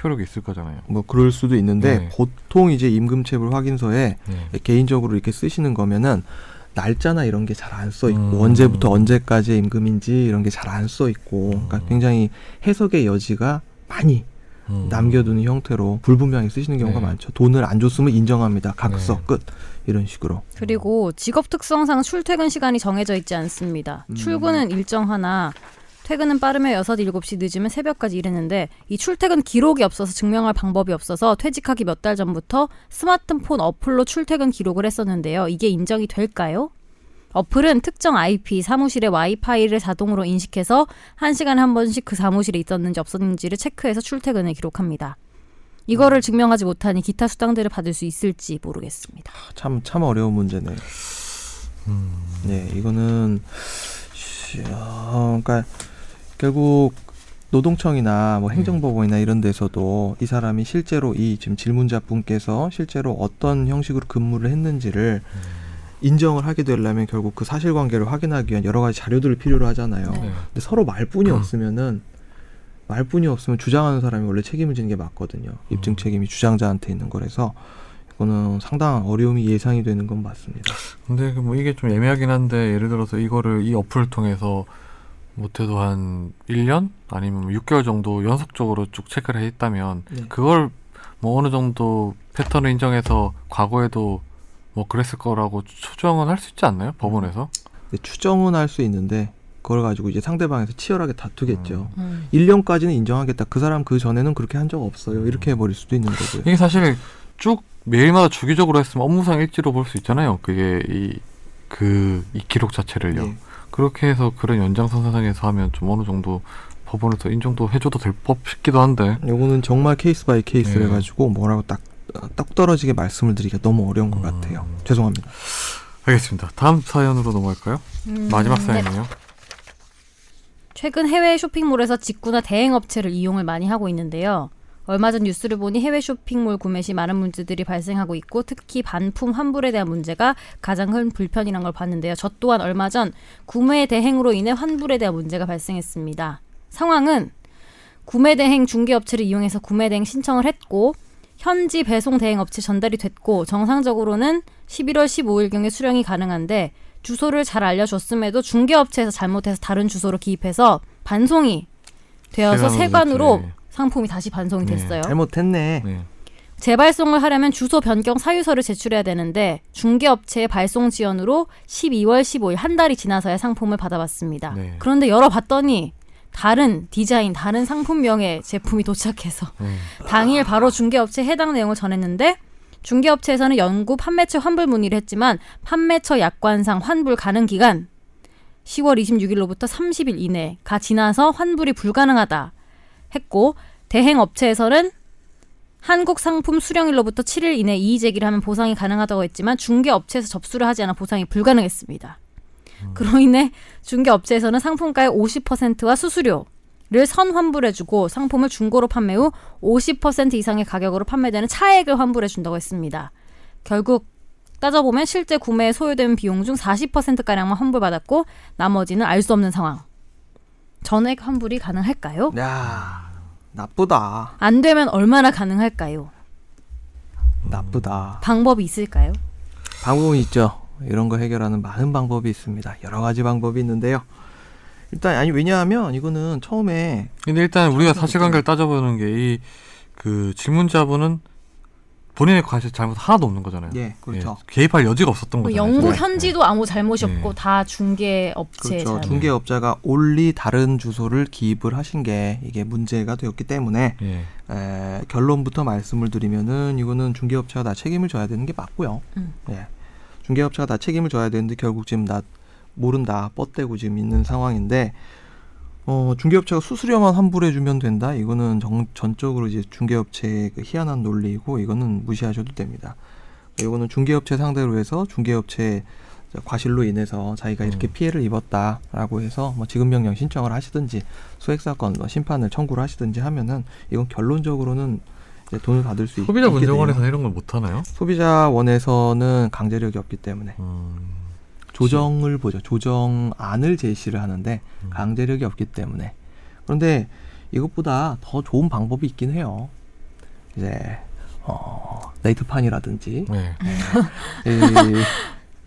효력이 있을 거잖아요. 뭐 그럴 수도 있는데 네. 보통 이제 임금체불 확인서에 네. 개인적으로 이렇게 쓰시는 거면은 날짜나 이런 게 잘 안 써 있고 음. 언제부터 언제까지의 임금인지 이런 게 잘 안 써 있고 그러니까 음. 굉장히 해석의 여지가 많이 음. 남겨두는 형태로 불분명하게 쓰시는 경우가 네. 많죠. 돈을 안 줬으면 인정합니다. 각서 네. 끝 이런 식으로. 그리고 직업 특성상 출퇴근 시간이 정해져 있지 않습니다. 음. 출근은 일정하나 퇴근은 빠르면 6, 7시 늦으면 새벽까지 일했는데 이 출퇴근 기록이 없어서 증명할 방법이 없어서 퇴직하기 몇 달 전부터 스마트폰 어플로 출퇴근 기록을 했었는데요. 이게 인정이 될까요? 어플은 특정 IP 사무실의 와이파이를 자동으로 인식해서 한시간에한 번씩 그 사무실에 있었는지 없었는지를 체크해서 출퇴근을 기록합니다. 이거를 증명하지 못하니 기타 수당들을 받을 수 있을지 모르겠습니다. 참 참 어려운 문제네. 음. 네, 이거는 시- 어, 그러니까 결국 노동청이나 뭐 행정법원이나 이런 데서도 이 사람이 실제로 이 지금 질문자 분께서 실제로 어떤 형식으로 근무를 했는지를 인정을 하게 되려면 결국 그 사실관계를 확인하기 위한 여러 가지 자료들을 필요로 하잖아요. 네. 네. 근데 서로 말뿐이 음. 없으면은 말뿐이 없으면 주장하는 사람이 원래 책임을 지는 게 맞거든요. 입증 음. 책임이 주장자한테 있는 거라서 이거는 상당한 어려움이 예상이 되는 건 맞습니다. 근데 그뭐 이게 좀 애매하긴 한데 예를 들어서 이거를 이 어플을 통해서 못해도 한 1년 아니면 6개월 정도 연속적으로 쭉 체크를 했다면 네. 그걸 뭐 어느 정도 패턴을 인정해서 과거에도 뭐 그랬을 거라고 추정은 할 수 있지 않나요? 법원에서? 근데 추정은 할 수 있는데 그걸 가지고 이제 상대방에서 치열하게 다투겠죠. 음. 1년까지는 인정하겠다. 그 사람 그 전에는 그렇게 한 적 없어요. 이렇게 해버릴 수도 있는 거고요. 이게 사실 쭉 매일마다 주기적으로 했으면 업무상 일지로 볼 수 있잖아요. 그게 이 그이 기록 자체를요. 예. 그렇게 해서 그런 연장선상에서 하면 좀 어느 정도 법원에서 인정도 해줘도 될 법 싶기도 한데. 요거는 정말 case by case를 예. 해가지고 뭐라고 딱, 딱 떨어지게 말씀을 드리기가 너무 어려운 것 음. 같아요. 죄송합니다. 알겠습니다. 다음 사연으로 넘어갈까요? 음, 마지막 네. 사연이에요. 최근 해외 쇼핑몰에서 직구나 대행 업체를 이용을 많이 하고 있는데요. 얼마 전 뉴스를 보니 해외 쇼핑몰 구매 시 많은 문제들이 발생하고 있고 특히 반품 환불에 대한 문제가 가장 큰 불편이란 걸 봤는데요. 저 또한 얼마 전 구매 대행으로 인해 환불에 대한 문제가 발생했습니다. 상황은 구매 대행 중개 업체를 이용해서 구매 대행 신청을 했고 현지 배송 대행 업체 전달이 됐고 정상적으로는 11월 15일경에 수령이 가능한데 주소를 잘 알려줬음에도 중개 업체에서 잘못해서 다른 주소로 기입해서 반송이 되어서 세관으로. 상품이 다시 반송이 네. 됐어요. 잘못했네. 네. 재발송을 하려면 주소 변경 사유서를 제출해야 되는데 중개업체의 발송 지연으로 12월 15일 한 달이 지나서야 상품을 받아봤습니다. 네. 그런데 열어봤더니 다른 디자인, 다른 상품명의 제품이 도착해서 네. 당일 바로 중개업체에 해당 내용을 전했는데 중개업체에서는 연구 판매처 환불 문의를 했지만 판매처 약관상 환불 가능 기간 10월 26일로부터 30일 이내가 지나서 환불이 불가능하다 했고 대행 업체에서는 한국 상품 수령일로부터 7일 이내 이의 제기를 하면 보상이 가능하다고 했지만 중개 업체에서 접수를 하지 않아 보상이 불가능했습니다. 그로 인해 중개 업체에서는 상품가의 50%와 수수료를 선환불해주고 상품을 중고로 판매 후 50% 이상의 가격으로 판매되는 차액을 환불해준다고 했습니다. 결국 따져보면 실제 구매에 소요된 비용 중 40%가량만 환불받았고 나머지는 알 수 없는 상황. 전액 환불이 가능할까요? 야 나쁘다. 안 되면 얼마나 가능할까요? 나쁘다. 방법이 있을까요? 방법은 있죠. 이런 거 해결하는 많은 방법이 있습니다. 여러 가지 방법이 있는데요. 일단 아니 왜냐하면 이거는 처음에 근데 일단 우리가 사실관계를 따져보는 게 이 그 질문자분은 본인의 과실 잘못 하나도 없는 거잖아요. 예 그렇죠. 예, 개입할 여지가 없었던 뭐 거잖아요. 영국. 현지도 아무 잘못이 네. 없고 다 중개 업체 그렇죠. 잘못. 중개업자가 올리 다른 주소를 기입을 하신 게 이게 문제가 되었기 때문에 예. 에, 결론부터 말씀을 드리면은 이거는 중개업체가 다 책임을 져야 되는 게 맞고요. 음. 예. 중개업체가 다 책임을 져야 되는데 결국 지금 나 모른다 뻗대고 지금 있는 상황인데 어, 중개업체가 수수료만 환불해주면 된다. 이거는 정, 전적으로 이제 중개업체의 그 희한한 논리이고 이거는 무시하셔도 됩니다. 이거는 중개업체 상대로 해서 중개업체 과실로 인해서 자기가 이렇게 음. 피해를 입었다라고 해서 뭐 지급명령 신청을 하시든지 소액사건 뭐 심판을 청구를 하시든지 하면은 이건 결론적으로는 이제 돈을 받을 수 있- 소비자 있게 돼요. 문제원에서는 이런 걸 못 하나요? 소비자원에서는 강제력이 없기 때문에 음, 조정을 보죠. 조정안을 제시를 하는데 음. 강제력이 없기 때문에 그런데 이것보다 더 좋은 방법이 있긴 해요. 이제 어, 네이트판이라든지 네. 이,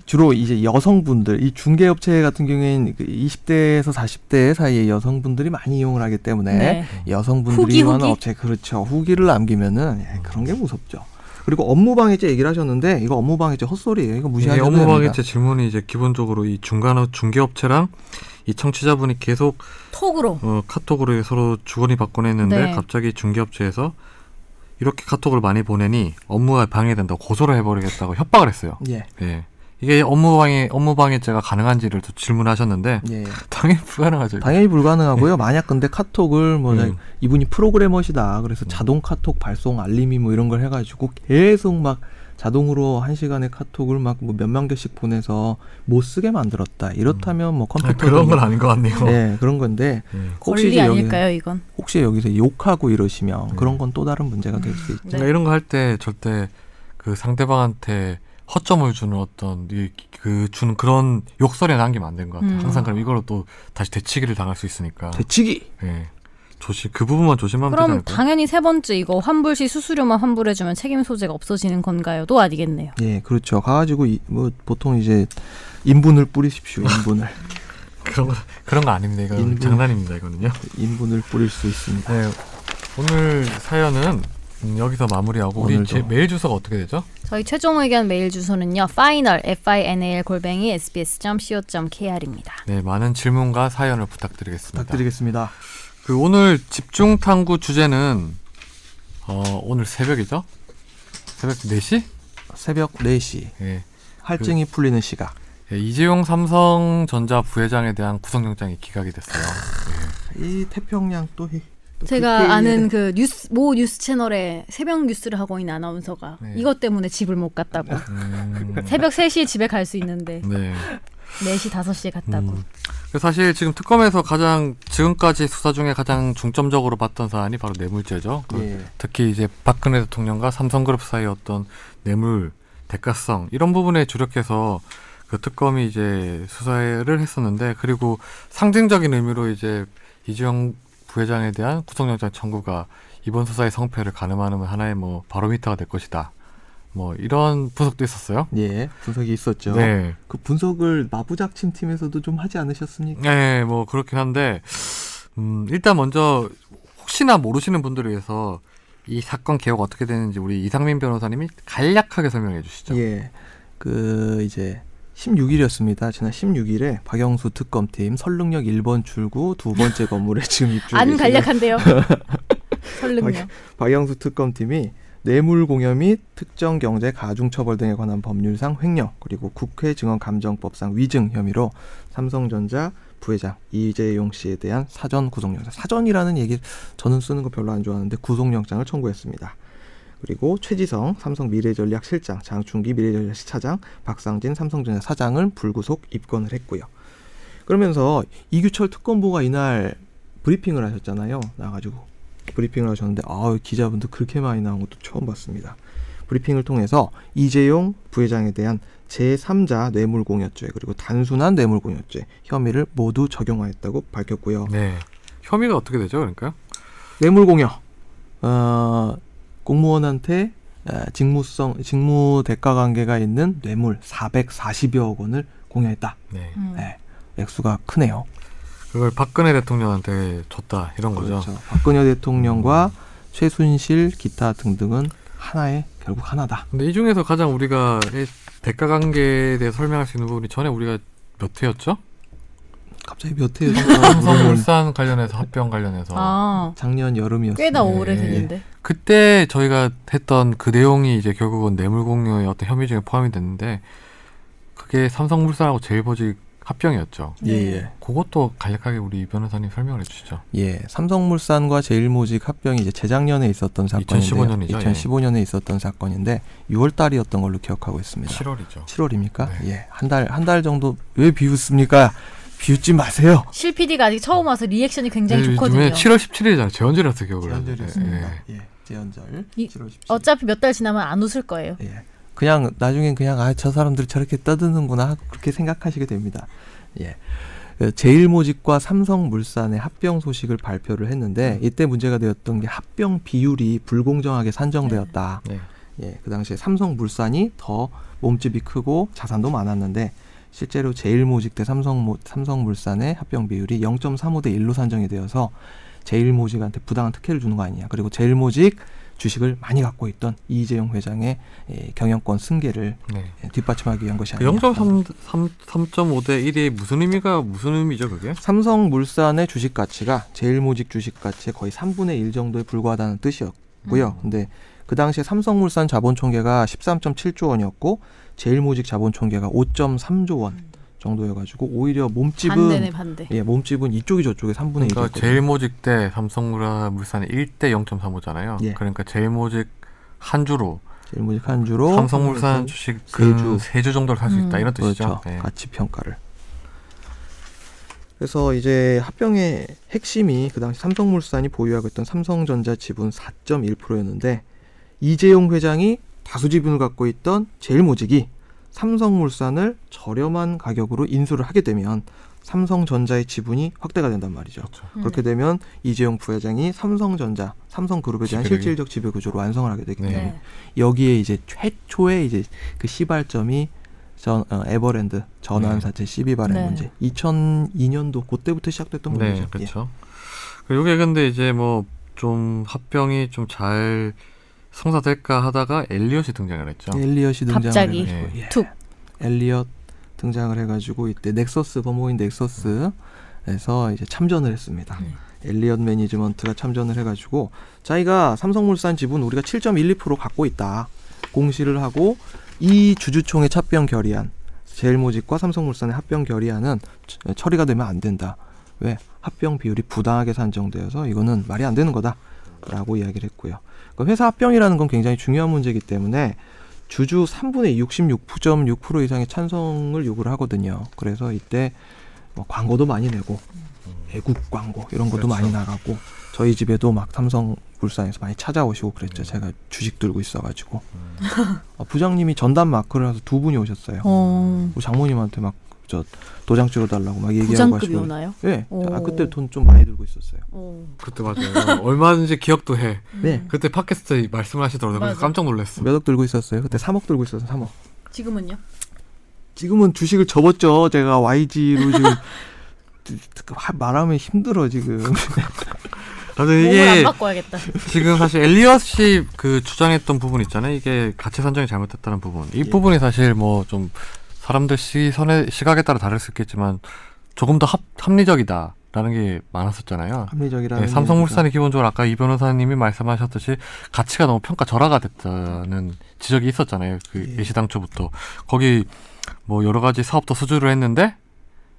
주로 이제 여성분들 이 중개업체 같은 경우에는 그 20대에서 40대 사이의 여성분들이 많이 이용을 하기 때문에 네. 여성분들이 후기, 이용하는 후기? 업체 그렇죠 후기를 남기면은 예, 그런 게 무섭죠. 그리고 업무방해죄 얘기를 하셨는데 이거 업무방해죄 헛소리예요. 이거 무시하셔도 업무 됩니다. 방해죄 질문이 이제 기본적으로 이 중간 중개업체랑 이 청취자분이 계속 톡으로. 어, 카톡으로 서로 주거니 받거니 했는데 네. 갑자기 중개업체에서 이렇게 카톡을 많이 보내니 업무가 방해된다고 고소를 해버리겠다고 협박을 했어요. 예, 예. 이게 업무 방해 업무 방해죄가 가능한지를 또 질문하셨는데 예. 당연히 불가능하죠. 당연히 불가능하고요. 만약 근데 카톡을 뭐 음. 이분이 프로그래머시다. 그래서 음. 자동 카톡 발송 알림이 뭐 이런 걸 해가지고 계속 막 자동으로 한 시간에 카톡을 막 뭐 몇만 개씩 보내서 못 쓰게 만들었다. 이렇다면 뭐 아, 컴퓨터 그런 건 아닌 것 같네요. 네 그런 건데 예. 혹시 이제 여기 아닐까요, 이건? 혹시 여기서 욕하고 이러시면 네. 그런 건 또 다른 문제가 될 수 있죠. 네. 그러니까 이런 거 할 때 절대 그 상대방한테 허점을 주는 어떤 이, 그 주는 그런 욕설에 남기면 안 되는 것 같아요. 음. 항상 그럼 이걸로 또 다시 되치기를 당할 수 있으니까. 되치기. 예. 조심 그 부분만 조심하면 되지 그럼 않을까요? 당연히 세 번째 이거 환불 시 수수료만 환불해주면 책임 소재가 없어지는 건가요?도 아니겠네요. 예, 그렇죠. 가가지고 이, 뭐 보통 이제 인분을 뿌리십시오. 인분을 [LAUGHS] 그런 거 그런 거 아닙니다. 이거 인분. 장난입니다. 이거는요. 인분을 뿌릴 수 있습니다. 네. 오늘 사연은 음, 여기서 마무리하고 우리. 제 메일 주소가 어떻게 되죠? 저희 최종 의견 메일 주소는요. final f i n a l 골뱅이 s b s c o k r 입니다. 네, 많은 질문과 사연을 부탁드리겠습니다. 부탁드리겠습니다. 그 오늘 집중 탐구 주제는 어, 오늘 새벽이죠? 새벽 4시? 새벽 4시 예. 할증이 풀리는 시각. 예, 이재용 삼성전자 부회장에 대한 구속영장이 기각이 됐어요. 이 태평양 또 제가 그 아는 그 뉴스 모 뉴스 채널에 새벽 뉴스를 하고 있는 아나운서가 네. 이것 때문에 집을 못 갔다고. 음, [LAUGHS] 새벽 3시에 집에 갈 수 있는데 네. 4시 5시에 갔다고. 음. 그래서 사실 지금 특검에서 가장 지금까지 수사 중에 가장 중점적으로 봤던 사안이 바로 뇌물죄죠. 그 예. 특히 이제 박근혜 대통령과 삼성그룹 사이의 어떤 뇌물 대가성 이런 부분에 주력해서 그 특검이 이제 수사를 했었는데 그리고 상징적인 의미로 이제 이재용 부회장에 대한 구속영장 청구가 이번 수사의 성패를 가늠하는 하나의 뭐 바로미터가 될 것이다. 뭐 이런 분석도 있었어요. 예, 분석이 있었죠. 네. 그 분석을 마부작침 팀에서도 좀 하지 않으셨습니까? 네, 뭐 그렇긴 한데 음, 일단 먼저 혹시나 모르시는 분들을 위해서 이 사건 개요가 어떻게 되는지 우리 이상민 변호사님이 간략하게 설명해 주시죠. 예. 그 이제 16일이었습니다. 지난 16일에 박영수 특검팀 설릉역 1번 출구 두 번째 건물에 [LAUGHS] 지금 입주해 안. 간략한데요. [LAUGHS] 설릉요. 박영수 특검팀이 뇌물 공여 및 특정 경제 가중 처벌 등에 관한 법률상 횡령 그리고 국회 증언 감정법상 위증 혐의로 삼성전자 부회장 이재용 씨에 대한 사전 구속영장 사전이라는 얘기 저는 쓰는 거 별로 안 좋아하는데 구속영장을 청구했습니다. 그리고 최지성 삼성 미래전략 실장, 장충기 미래전략 차장, 박상진 삼성전자 사장을 불구속 입건을 했고요. 그러면서 이규철 특검보가 이날 브리핑을 하셨잖아요. 나가지고 브리핑을 하셨는데 아 기자분들 그렇게 많이 나온 것도 처음 봤습니다. 브리핑을 통해서 이재용 부회장에 대한 제3자 뇌물공여죄 그리고 단순한 뇌물공여죄 혐의를 모두 적용하였다고 밝혔고요. 네. 혐의가 어떻게 되죠, 그러니까? 뇌물공여 어, 공무원한테 에, 직무성 직무 대가 관계가 있는 뇌물 440여억 원을 공여했다. 네. 음. 네, 액수가 크네요. 그걸 박근혜 대통령한테 줬다 이런 거죠. 그렇죠. 박근혜 대통령과 최순실 기타 등등은 하나의 결국 하나다. 근데 이 중에서 가장 우리가 이 대가 관계에 대해 설명할 수 있는 부분이 전에 우리가 몇 회였죠? 갑자기 몇 해요? [LAUGHS] 삼성물산 관련해서 합병 관련해서 아, 작년 여름이었어요. 꽤나 네. 오래 됐는데. 그때 저희가 했던 그 내용이 이제 결국은 뇌물 공유의 어떤 혐의 중에 포함이 됐는데 그게 삼성물산하고 제일버직 합병이었죠. 예, 네. 예. 그것도 간략하게 우리 변호사님 설명을 해주시죠. 예, 삼성물산과 제일모직 합병이 이제 재작년에 있었던 사건인데요. 2015년 이죠, 예. 2015년에 있었던 사건인데 6월 달이었던 걸로 기억하고 있습니다. 7월이죠. 7월입니까? 네. 예, 한 달 한 달 정도 왜 비웃습니까? 비웃지 마세요. 실 PD가 아직 처음 와서 리액션이 굉장히 네, 좋거든요. 요즘에 7월 17일이잖아요. 재헌절이라서 기억을 재연절이었습니다. 하는데, 예. 재연절. 이- 7월 17일. 어차피 몇 달 지나면 안 웃을 거예요. 예. 그냥 나중엔 그냥 아 저 사람들 저렇게 떠드는구나 그렇게 생각하시게 됩니다. 예. 그 제일모직과 삼성물산의 합병 소식을 발표를 했는데 이때 문제가 되었던 게 합병 비율이 불공정하게 산정되었다. 네. 예, 그 당시에 삼성물산이 더 몸집이 크고 자산도 많았는데 실제로 제일모직 대 삼성 삼성물산의 합병 비율이 0.35대 1로 산정이 되어서 제일모직한테 부당한 특혜를 주는 거 아니냐. 그리고 제일모직 주식을 많이 갖고 있던 이재용 회장의 예, 경영권 승계를 네. 예, 뒷받침하기 위한 것이 그 아니냐. 0.3.5대 1이 무슨 의미가 무슨 의미죠, 그게? 삼성물산의 주식 가치가 제일모직 주식 가치의 거의 3분의 1 정도에 불과하다는 뜻이었고요. 음. 근데 그 당시에 삼성물산 자본 총계가 13.7조 원이었고 제일모직 자본 총계가 5.3조 원 정도여가지고 오히려 몸집은 반대네 반대. 예 몸집은 이쪽이 저쪽에 3분의 1. 그러니까 제일모직 대 삼성물산이 1대 0.35잖아요. 예. 그러니까 제일모직 한 주로 제일모직 한 주로 삼성물산 주식 세 주. 세주 정도를 살수 있다 음. 이런 뜻이죠. 그렇죠. 네. 가치 평가를. 그래서 이제 합병의 핵심이 그 당시 삼성물산이 보유하고 있던 삼성전자 지분 4.1%였는데 이재용 회장이 다수 지분을 갖고 있던 제일모직이 삼성물산을 저렴한 가격으로 인수를 하게 되면 삼성전자의 지분이 확대가 된단 말이죠. 그렇죠. 음. 그렇게 되면 이재용 부회장이 삼성전자, 삼성그룹에 대한 지배력이- 실질적 지배 구조를 완성을 하게 되기 네. 때문에 네. 여기에 이제 최초의 이제 그 시발점이 전 어, 에버랜드 네. 전환사채 시비 발행 네. 문제. 2002년도 그때부터 시작됐던 네, 문제죠. 그렇죠. 이게 근데 이제 뭐 좀 합병이 좀잘 성사될까 하다가 엘리엇이 등장을 했죠. 예. 엘리엇이 등장을 갑자기. 해가지고 네. 예. 툭. 엘리엇 등장을 해가지고 이때 넥서스 범호인 넥서스에서 이제 참전을 했습니다. 네. 엘리엇 매니지먼트가 참전을 해가지고 자기가 삼성물산 지분 우리가 7.12% 갖고 있다 공시를 하고 이 주주총회 합병 결의안 제일모직과 삼성물산의 합병 결의안은 처- 처리가 되면 안 된다. 왜 합병 비율이 부당하게 산정되어서 이거는 말이 안 되는 거다 라고 이야기를 했고요. 그러니까 회사 합병이라는 건 굉장히 중요한 문제이기 때문에 주주 3분의 66.6% 이상의 찬성을 요구를 하거든요. 그래서 이때 뭐 광고도 많이 내고 애국 광고 이런 것도 그렇죠. 많이 나가고 저희 집에도 막 삼성물산에서 많이 찾아오시고 그랬죠. 제가 주식 들고 있어가지고 아, 부장님이 전담 마크를 해서 두 분이 오셨어요. 어. 우리 장모님한테 막 저 도장 찍어달라고 막 얘기하고 부장급이 하시고. 오나요? 예. 오. 아 그때 돈 좀 많이 들고 있었어요. 어. 그때 맞아요. 얼마든지 기억도 해. 네. 그때 팟캐스트 말씀을 하시더라고요. 그래서 맞아. 깜짝 놀랐어. 몇 억 들고 있었어요. 그때 3억 들고 있었어요. 3억. 지금은요? 지금은 주식을 접었죠. 제가 YG로 지금 [LAUGHS] 하- 말하면 힘들어 지금. [LAUGHS] 안 이게 바꿔야겠다. 지금 사실 엘리엇이 그 주장했던 부분 있잖아요. 이게 가치 산정이 잘못됐다는 부분. 이 예. 부분이 사실 뭐 좀 사람들 시선의 시각에 따라 다를 수 있겠지만 조금 더 합, 합리적이다 라는 게 많았었잖아요. 합리적이라는 네, 삼성물산이 기본적으로 아까 이 변호사님이 말씀하셨듯이 가치가 너무 평가 절하가 됐다는 지적이 있었잖아요. 그 예. 예시당초부터 거기 뭐 여러 가지 사업도 수주를 했는데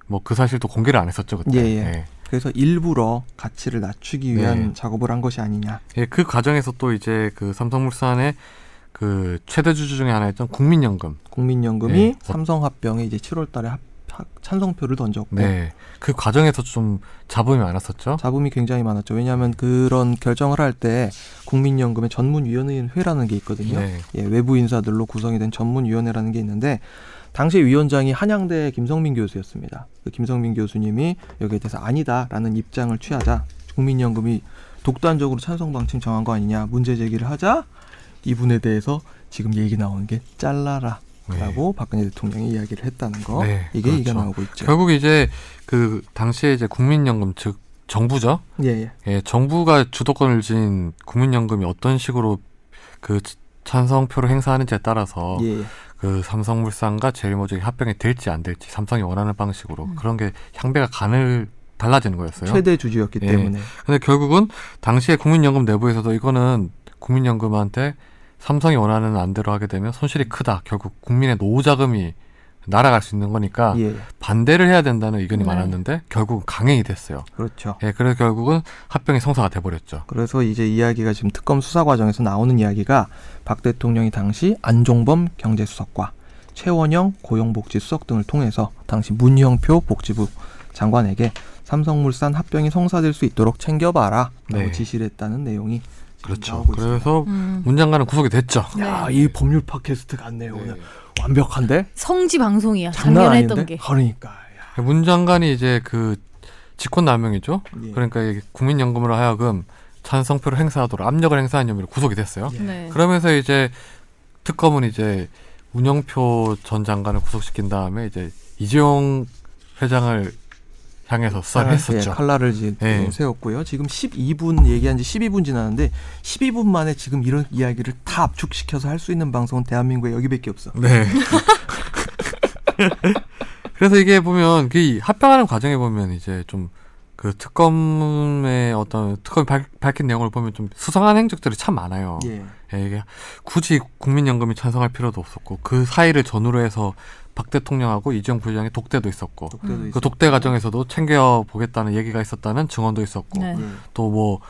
뭐 그 사실도 공개를 안 했었죠 그때. 예, 예. 예. 그래서 일부러 가치를 낮추기 위한 네. 작업을 한 것이 아니냐. 예, 그 과정에서 또 이제 그 삼성물산의 그 최대 주주 중에 하나였던 국민연금. 국민연금이 네. 삼성합병에 이제 7월달에 합, 합- 찬성표를 던졌고 네. 그 과정에서 좀 잡음이 많았었죠. 잡음이 굉장히 많았죠. 왜냐하면 그런 결정을 할 때 국민연금의 전문위원회라는 게 있거든요. 네. 예, 외부 인사들로 구성이 된 전문위원회라는 게 있는데 당시 위원장이 한양대 김성민 교수였습니다. 그 김성민 교수님이 여기에 대해서 아니다라는 입장을 취하자 국민연금이 독단적으로 찬성 방침 정한 거 아니냐 문제 제기를 하자 이분에 대해서 지금 얘기 나오는 게 잘라라 라고 박근혜 대통령이 이야기를 했다는 거 네, 이게 얘기가 그렇죠. 나오고 있죠. 결국 이제 그 당시에 이제 국민연금 즉 정부죠. 예, 예. 예, 정부가 주도권을 쥔 국민연금이 어떤 식으로 그 찬성표를 행사하는지에 따라서 예, 예. 그 삼성물산과 제일모직이 합병이 될지 안 될지 삼성이 원하는 방식으로 음. 그런 게 향배가 간을 달라지는 거였어요. 최대 주주였기 예. 때문에 근데 결국은 당시에 국민연금 내부에서도 이거는 국민연금한테 삼성이 원하는 안대로 하게 되면 손실이 크다. 결국 국민의 노후 자금이 날아갈 수 있는 거니까 예, 반대를 해야 된다는 의견이 네. 많았는데 결국 강행이 됐어요. 그렇죠. 예, 그래서 결국은 합병이 성사가 돼버렸죠. 그래서 이제 이야기가 지금 특검 수사 과정에서 나오는 이야기가 박 대통령이 당시 안종범 경제수석과 최원영 고용복지수석 등을 통해서 당시 문형표 복지부 장관에게 삼성물산 합병이 성사될 수 있도록 챙겨봐라라고 네. 지시를 했다는 내용이 그렇죠. 그래서 음. 문 장관은 구속이 됐죠. 야, 이 법률 팟캐스트 같네요. 오늘 완벽한데 성지 방송이야. 장난 작년에. 했던 게. 그러니까 야. 문 장관이 이제 그 직권 남용이죠. 예. 그러니까 국민연금으로 하여금 찬성표를 행사하도록 압력을 행사한 혐의로 구속이 됐어요. 예. 네. 그러면서 이제 특검은 이제 운영표 전 장관을 구속시킨 다음에 이제 이재용 회장을 향해서 수사를 예, 했었죠. 칼날을 이제 예. 세웠고요. 지금 12분 얘기한 지 12분 지났는데 12분 만에 지금 이런 이야기를 다 압축시켜서 할 수 있는 방송은 대한민국에 여기밖에 없어. 네. [LAUGHS] 그래서 이게 보면 그 합병하는 과정에 보면 이제 좀 그 특검의 어떤 특검이 밝, 밝힌 내용을 보면 좀 수상한 행적들이 참 많아요. 예. 예, 이게 굳이 국민연금이 찬성할 필요도 없었고 그 사이를 전후로 해서 박 대통령하고 이재용 부회장의 독대도 있었고 독대도 음. 그 독대 과정에서도 챙겨 보겠다는 얘기가 있었다는 증언도 있었고 네. 예. 또뭐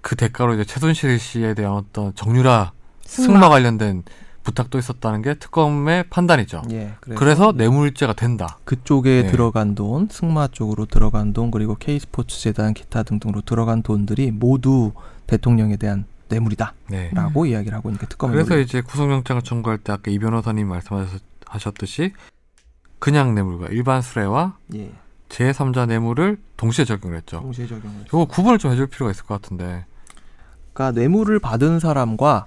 그 대가로 이제 최순실 씨에 대한 어떤 정유라 승마, 승마. 관련된 부탁도 있었다는 게 특검의 판단이죠. 예. 그래서, 그래서 뇌물죄가 된다. 그쪽에 네. 들어간 돈, 승마 쪽으로 들어간 돈, 그리고 K스포츠 재단 기타 등등으로 들어간 돈들이 모두 대통령에 대한 뇌물이다라고 네. 이야기를 하고 있는 게 특검이 그래서 이제 구속영장을 청구할 때 아까 이 변호사님 말씀하셨듯이 그냥 뇌물과 일반 수뢰와 예. 제3자 뇌물을 동시에 적용을 했죠. 동시에 적용을. 이거 구분을 좀 해줄 필요가 있을 것 같은데. 그러니까 뇌물을 받은 사람과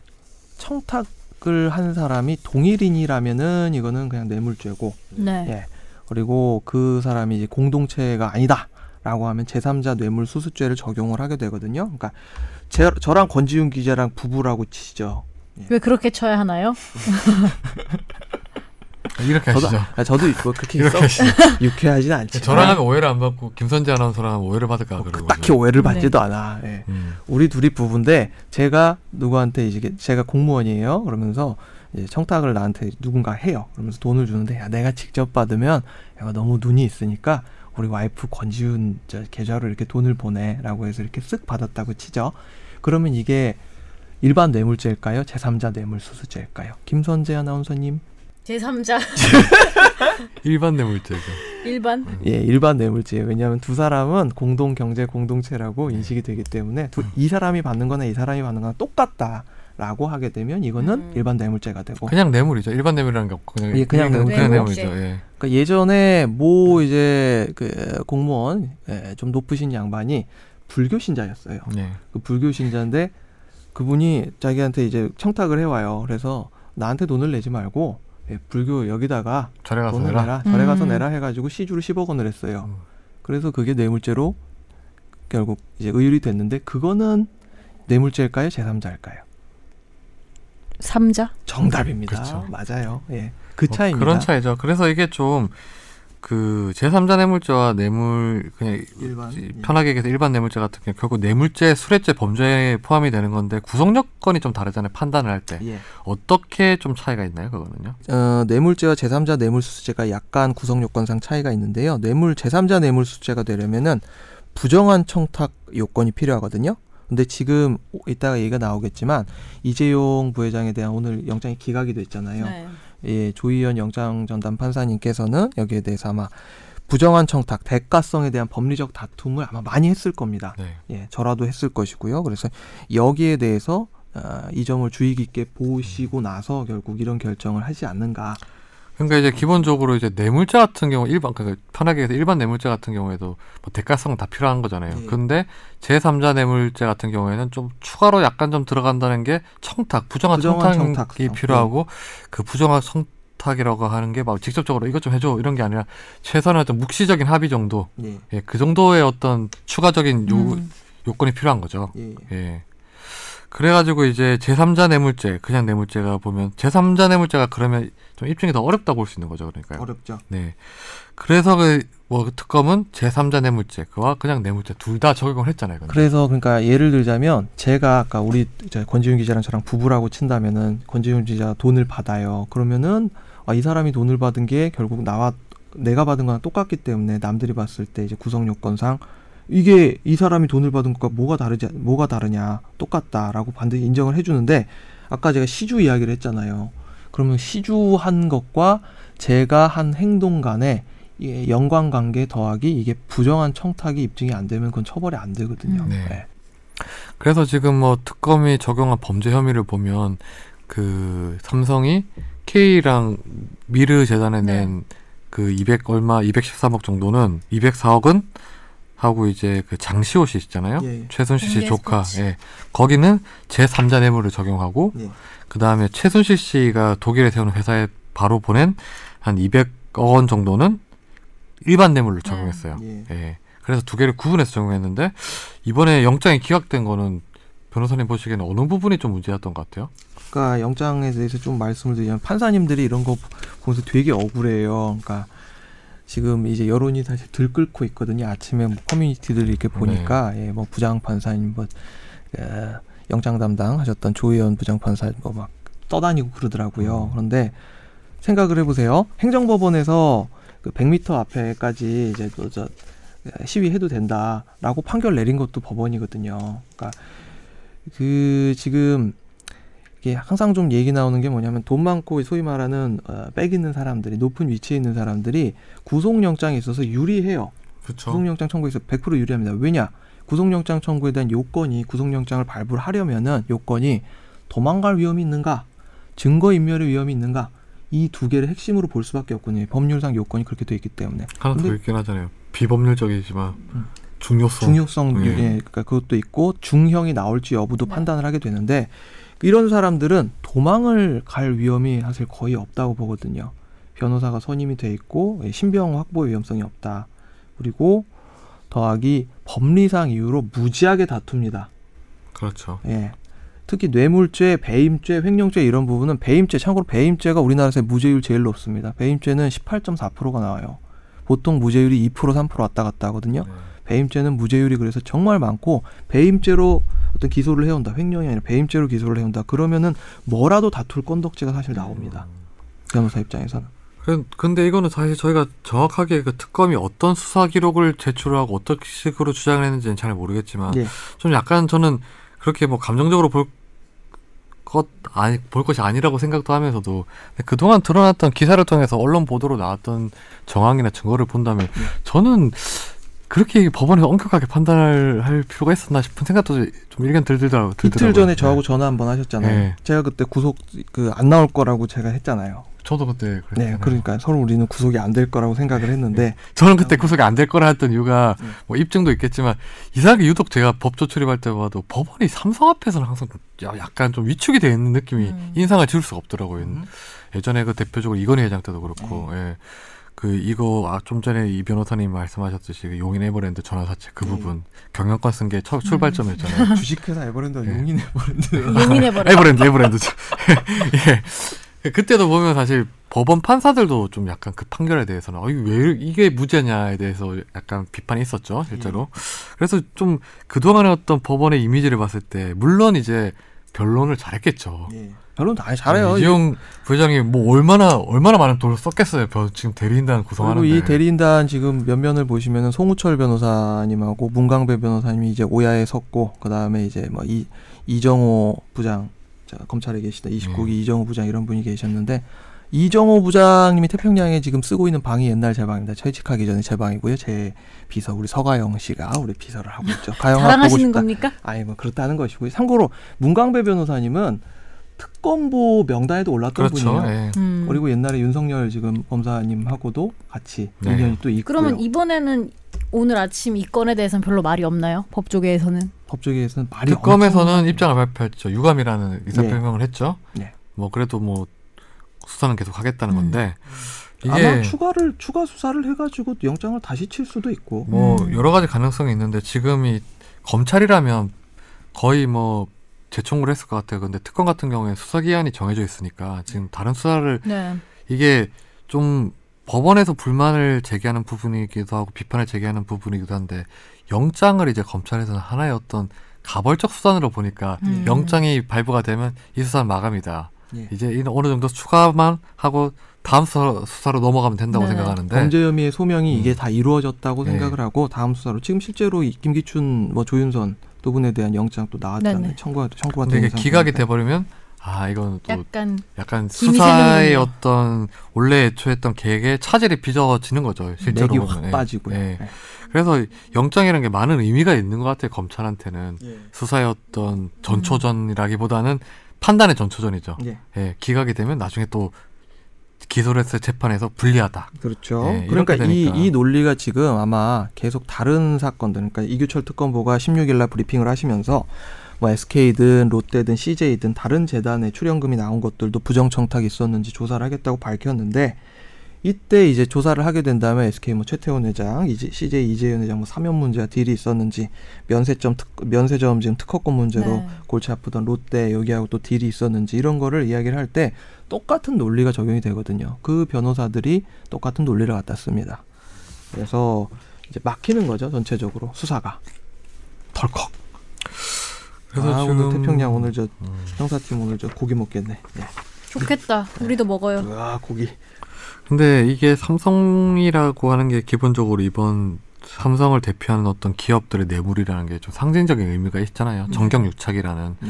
청탁 을 한 사람이 동일인이라면은 이거는 그냥 뇌물죄고 네. 예. 그리고 그 사람이 이제 공동체가 아니다라고 하면 제3자 뇌물 수수죄를 적용을 하게 되거든요. 그러니까 제, 저랑 권지윤 기자랑 부부라고 치죠. 왜 그렇게 쳐야 하나요? [LAUGHS] 이렇게 저도 하시죠. 아, 저도 뭐 그렇게 이렇게 썩 하시죠. [LAUGHS] 유쾌하진 않지만 저랑 하면 오해를 안 받고 김선재 아나운서랑 하면 오해를 받을까 뭐 그러고. 딱히 오해를 받지도 않아. 예. 음. 우리 둘이 부부인데 제가 누구한테 이제 제가 공무원이에요. 그러면서 이제 청탁을 나한테 누군가 해요. 그러면서 돈을 주는데 야 내가 직접 받으면 얘가 너무 눈이 있으니까 우리 와이프 권지훈 저 계좌로 이렇게 돈을 보내라고 해서 이렇게 쓱 받았다고 치죠. 그러면 이게 일반 뇌물죄일까요? 제3자 뇌물수수죄일까요? 김선재 아나운서님. 제3자 [LAUGHS] 일반 뇌물죄죠. 일반 예, 일반 뇌물죄예요. 왜냐하면 두 사람은 공동 경제 공동체라고 인식이 되기 때문에 두, 이 사람이 받는 거나 이 사람이 받는 거나 똑같다 라고 하게 되면 이거는 음. 일반 뇌물죄가 되고 그냥 뇌물이죠. 일반 뇌물이라는 게 없고 그냥 예, 그냥 뇌물. 그냥 뇌물죄. 뇌물이죠. 예. 그러니까 예전에 모 이제 그 공무원 예, 좀 높으신 양반이 불교 신자였어요. 네. 그 불교 신자인데 그분이 자기한테 이제 청탁을 해와요. 그래서 나한테 돈을 내지 말고 예, 불교 여기다가 절에 가서 돈을 내라. 내라, 절에 가서 음. 내라 해가지고 시주를 10억 원을 했어요. 음. 그래서 그게 뇌물죄로 결국 이제 의율이 됐는데 그거는 뇌물죄일까요? 제3자일까요? 3자? 정답입니다. 그렇죠. 맞아요. 예. 그뭐 차이입니다. 그런 차이죠. 그래서 이게 좀 그 제3자 뇌물죄와 뇌물 그냥 일반, 이- 예. 편하게 얘기해서 일반 뇌물죄 같은 경우 결국 뇌물죄, 수뢰죄 범죄에 포함이 되는 건데 구성 요건이 좀 다르잖아요. 판단을 할 때. 예. 어떻게 좀 차이가 있나요, 그거는요? 어, 뇌물죄와 제3자 뇌물수수죄가 약간 구성 요건상 차이가 있는데요. 뇌물 제3자 뇌물수수죄가 되려면은 부정한 청탁 요건이 필요하거든요. 근데 지금 이따가 얘기가 나오겠지만 이재용 부회장에 대한 오늘 영장이 기각이 됐잖아요. 네. 예, 조희연 영장 전담 판사님께서는 여기에 대해서 아마 부정한 청탁, 대가성에 대한 법리적 다툼을 아마 많이 했을 겁니다. 네. 예, 저라도 했을 것이고요. 그래서 여기에 대해서 아, 이 점을 주의 깊게 보시고 나서 결국 이런 결정을 하지 않는가. 그러니까 이제 기본적으로 이제 뇌물죄 같은 경우 일반 그러니까 편하게 해서 일반 뇌물죄 같은 경우에도 뭐 대가성 다 필요한 거잖아요. 네. 근데 제3자 뇌물죄 같은 경우에는 좀 추가로 약간 좀 들어간다는 게 청탁, 부정한, 부정한 청탁이 청탁성. 필요하고 그 부정한 청 탁이라고 하는 게 막 직접적으로 이것 좀 해줘 이런 게 아니라 최소한 어떤 묵시적인 합의 정도, 예, 예, 그 정도의 어떤 추가적인 요, 음. 요건이 필요한 거죠. 예, 예. 그래가지고 이제 제3자 뇌물죄, 그냥 뇌물죄가 보면 제3자 뇌물죄가 그러면 좀 입증이 더 어렵다고 볼수 있는 거죠, 그러니까요. 어렵죠. 네. 그래서 그, 뭐, 그 특검은 제3자 뇌물죄, 그와 그냥 뇌물죄 둘 다 적용을 했잖아요. 근데. 그래서 그러니까 예를 들자면 제가 아까 우리 저 권지윤 기자랑 저랑 부부라고 친다면은 권지윤 기자 돈을 받아요. 그러면은 아, 이 사람이 돈을 받은 게 결국 나와 내가 받은 거랑 똑같기 때문에 남들이 봤을 때 이제 구성 요건상 이게 이 사람이 돈을 받은 것과 뭐가 다르지 뭐가 다르냐 똑같다라고 반드시 인정을 해주는데 아까 제가 시주 이야기를 했잖아요. 그러면 시주한 것과 제가 한 행동 간에 이 연관 관계 더하기 이게 부정한 청탁이 입증이 안 되면 그건 처벌이 안 되거든요. 음. 네. 네. 그래서 지금 뭐 특검이 적용한 범죄 혐의를 보면 그 삼성이 K랑 미르 재단에 네. 낸그 200 얼마 213억 정도는 204억은 하고 이제 그 장시호 씨 있잖아요. 예. 최순실 씨 MBS 조카. 스포츠. 예. 거기는 제3자 뇌물을 적용하고 예. 그다음에 최순실 씨가 독일에 세우는 회사에 바로 보낸 한 200억 원 정도는 일반 뇌물로 적용했어요. 예. 예. 그래서 두 개를 구분해서 적용했는데 이번에 영장이 기각된 거는 변호사님 보시기에는 어느 부분이 좀 문제였던 것 같아요? 그러니까 영장에 대해서 좀 말씀을 드리면 판사님들이 이런 거 보면서 되게 억울해요. 그러니까 지금 이제 여론이 사실 들끓고 있거든요. 아침에 뭐 커뮤니티들 이렇게 보니까 예, 뭐 부장 판사님 뭐 에, 영장 담당 하셨던 조의원 부장 판사 뭐 막 떠다니고 그러더라고요. 음. 그런데 생각을 해보세요. 행정법원에서 그 100m 앞에까지 이제 또저 시위해도 된다라고 판결 내린 것도 법원이거든요. 그러니까 그 지금 이게 항상 좀 얘기 나오는 게 뭐냐면 돈 많고 소위 말하는 어, 빽 있는 사람들이 높은 위치에 있는 사람들이 구속영장에 있어서 유리해요. 그렇죠. 구속영장 청구에서 100% 유리합니다. 왜냐? 구속영장 청구에 대한 요건이 구속영장을 발부를 하려면은 요건이 도망갈 위험이 있는가, 증거인멸의 위험이 있는가 이 두 개를 핵심으로 볼 수밖에 없거든요. 법률상 요건이 그렇게 돼 있기 때문에 하나 더 있긴 하잖아요. 비법률적이지만 음. 중요성. 중요성 예. 예. 그러니까 그것도 있고 중형이 나올지 여부도 네. 판단을 하게 되는데 이런 사람들은 도망을 갈 위험이 사실 거의 없다고 보거든요. 변호사가 선임이 돼 있고 예, 신병 확보의 위험성이 없다. 그리고 더하기 법리상 이유로 무지하게 다툽니다. 그렇죠. 예. 특히 뇌물죄, 배임죄, 횡령죄 이런 부분은 배임죄 참고로 배임죄가 우리나라에서 무죄율 제일 높습니다. 배임죄는 18.4%가 나와요. 보통 무죄율이 2% 3% 왔다 갔다 하거든요. 네. 배임죄는 무죄율이 그래서 정말 많고 배임죄로 어떤 기소를 해온다. 횡령이 아니라 배임죄로 기소를 해온다. 그러면은 뭐라도 다툴 건덕지가 사실 나옵니다. 변호사 입장에서는. 그- 근데 이거는 사실 저희가 정확하게 그 특검이 어떤 수사 기록을 제출하고 어떤 식으로 주장을 했는지는 잘 모르겠지만 예. 좀 약간 저는 그렇게 뭐 감정적으로 볼 것 아니 볼 것이 아니라고 생각도 하면서도 그동안 드러났던 기사를 통해서 언론 보도로 나왔던 정황이나 증거를 본다면 네. 저는 그렇게 법원에서 엄격하게 판단을 할 필요가 있었나 싶은 생각도 좀 일견 들더라고요. 이틀 전에 저하고 전화 한 번 하셨잖아요. 네. 제가 그때 구속 그 안 나올 거라고 제가 했잖아요. 저도 그때 네, 그랬잖아요. 그러니까 서로 우리는 구속이 안 될 거라고 생각을 했는데 저는 그때 구속이 안 될 거라 했던 이유가 네. 뭐 입증도 있겠지만 이상하게 유독 제가 법조 출입할 때마다 법원이 삼성 앞에서는 항상 야- 약간 좀 위축이 되어 있는 느낌이 음. 인상을 지울 수가 없더라고요. 음. 예전에 그 대표적으로 이건희 회장 때도 그렇고 예. 그 이거 아, 좀 전에 이 변호사님 말씀하셨듯이 그 용인 에버랜드 전화사채 그 네. 부분 경영권 쓴 게 출발점이었잖아요. [LAUGHS] 주식회사 에버랜드가 네. 용인 에버랜드. [LAUGHS] 용인해버려. 에버랜드 에버랜드죠. [LAUGHS] 예. 그때도 보면 사실 법원 판사들도 좀 약간 그 판결에 대해서는 어, 왜 이게 무죄냐에 대해서 약간 비판이 있었죠 실제로. 그래서 좀 그동안의 어떤 법원의 이미지를 봤을 때 물론 이제 변론을 잘했겠죠. 예. 결론 다 잘해요. 이재용 부회장이 뭐 얼마나 얼마나 많은 돈을 썼겠어요. 변- 지금 대리인단 구성하는데. 그리고 이 대리인단 지금 면면을 보시면은 송우철 변호사님하고 문강배 변호사님이 이제 오야에 섰고 그 다음에 이제 뭐 이 이정호 부장 자, 검찰에 계시던 29기 네. 이정호 부장 이런 분이 계셨는데 이정호 부장님이 태평양에 지금 쓰고 있는 방이 옛날 제 방입니다. 퇴직하기 전에 제 방이고요. 제 비서 우리 서가영 씨가 우리 비서를 하고 있죠. 가영아 보고 싶다. 겁니까? 아니 뭐 그렇다는 것이고요. 참고로 문강배 변호사님은 특검보 명단에도 올랐던 그렇죠. 분이에요. 예. 음. 그리고 옛날에 윤석열 지금 검사님하고도 같이 네. 인연이 또 있고요. 그러면 이번에는 오늘 아침 이 건에 대해서는 별로 말이 없나요? 법조계에서는. 법조계에서는 말이 특검에서는 입장을 발표했죠. 유감이라는 의사 네. 표명을 했죠. 네. 뭐 그래도 뭐 수사는 계속 하겠다는 음. 건데 이게 아마 추가를 추가 수사를 해가지고 영장을 다시 칠 수도 있고 뭐 음. 여러 가지 가능성이 있는데 지금이 검찰이라면 거의 뭐 재청구를 했을 것 같아요. 근데 특검 같은 경우에 수사 기한이 정해져 있으니까 지금 다른 수사를 네. 이게 좀 법원에서 불만을 제기하는 부분이기도 하고 비판을 제기하는 부분이기도 한데 영장을 이제 검찰에서는 하나의 어떤 가벌적 수단으로 보니까 음. 영장이 발부가 되면 이 수사는 마감이다. 예. 이제 이 어느 정도 추가만 하고 다음 수사, 수사로 넘어가면 된다고 네네. 생각하는데 범죄 혐의의 소명이 음. 이게 다 이루어졌다고 네. 생각을 하고 다음 수사로 지금 실제로 이 김기춘 뭐 조윤선 두 분에 대한 영장 또 나왔잖아요. 네네. 청구가 청구가 이게 기각이. 돼버리면 아 이건 또 약간 약간 수사의. 어떤 원래 애초했던 계획에 차질이 빚어지는 거죠 실제로 맥이 보면 확 예. 빠지고요. 예. 네. 그래서 영장이라는 게 많은 의미가 있는 것 같아요 검찰한테는 예. 수사의 어떤 전초전이라기보다는 판단의 전초전이죠. 예. 예, 기각이 되면 나중에 또 기소를 했을 재판에서 불리하다. 그렇죠. 네, 그러니까 이. 이 논리가 지금 아마 계속 다른 사건들, 그러니까 이규철 특검보가 16일 날 브리핑을 하시면서 뭐 SK든 롯데든 CJ든 다른 재단에 출연금이 나온 것들도 부정청탁이 있었는지 조사를 하겠다고 밝혔는데 이때 이제 조사를 하게 된다면 SK 뭐 최태원 회장, 이제 CJ 이재현 회장 뭐 사면 문제와 딜이 있었는지 면세점 특, 면세점 지금 특허권 문제로 네. 골치 아프던 롯데 여기하고 또 딜이 있었는지 이런 거를 이야기를 할 때 똑같은 논리가 적용이 되거든요. 그 변호사들이 똑같은 논리를 갖다 씁니다. 그래서 이제 막히는 거죠 전체적으로 수사가 덜컥. 그래서 아, 지금 오늘 태평양 오늘 저 음, 형사팀 오늘 저 고기 먹겠네. 네. 좋겠다. 우리도 먹어요. 와 고기. 근데 이게 삼성이라고 하는 게 기본적으로 이번 삼성을 대표하는 어떤 기업들의 뇌물이라는 게 좀 상징적인 의미가 있잖아요. 네. 정경유착이라는. 네.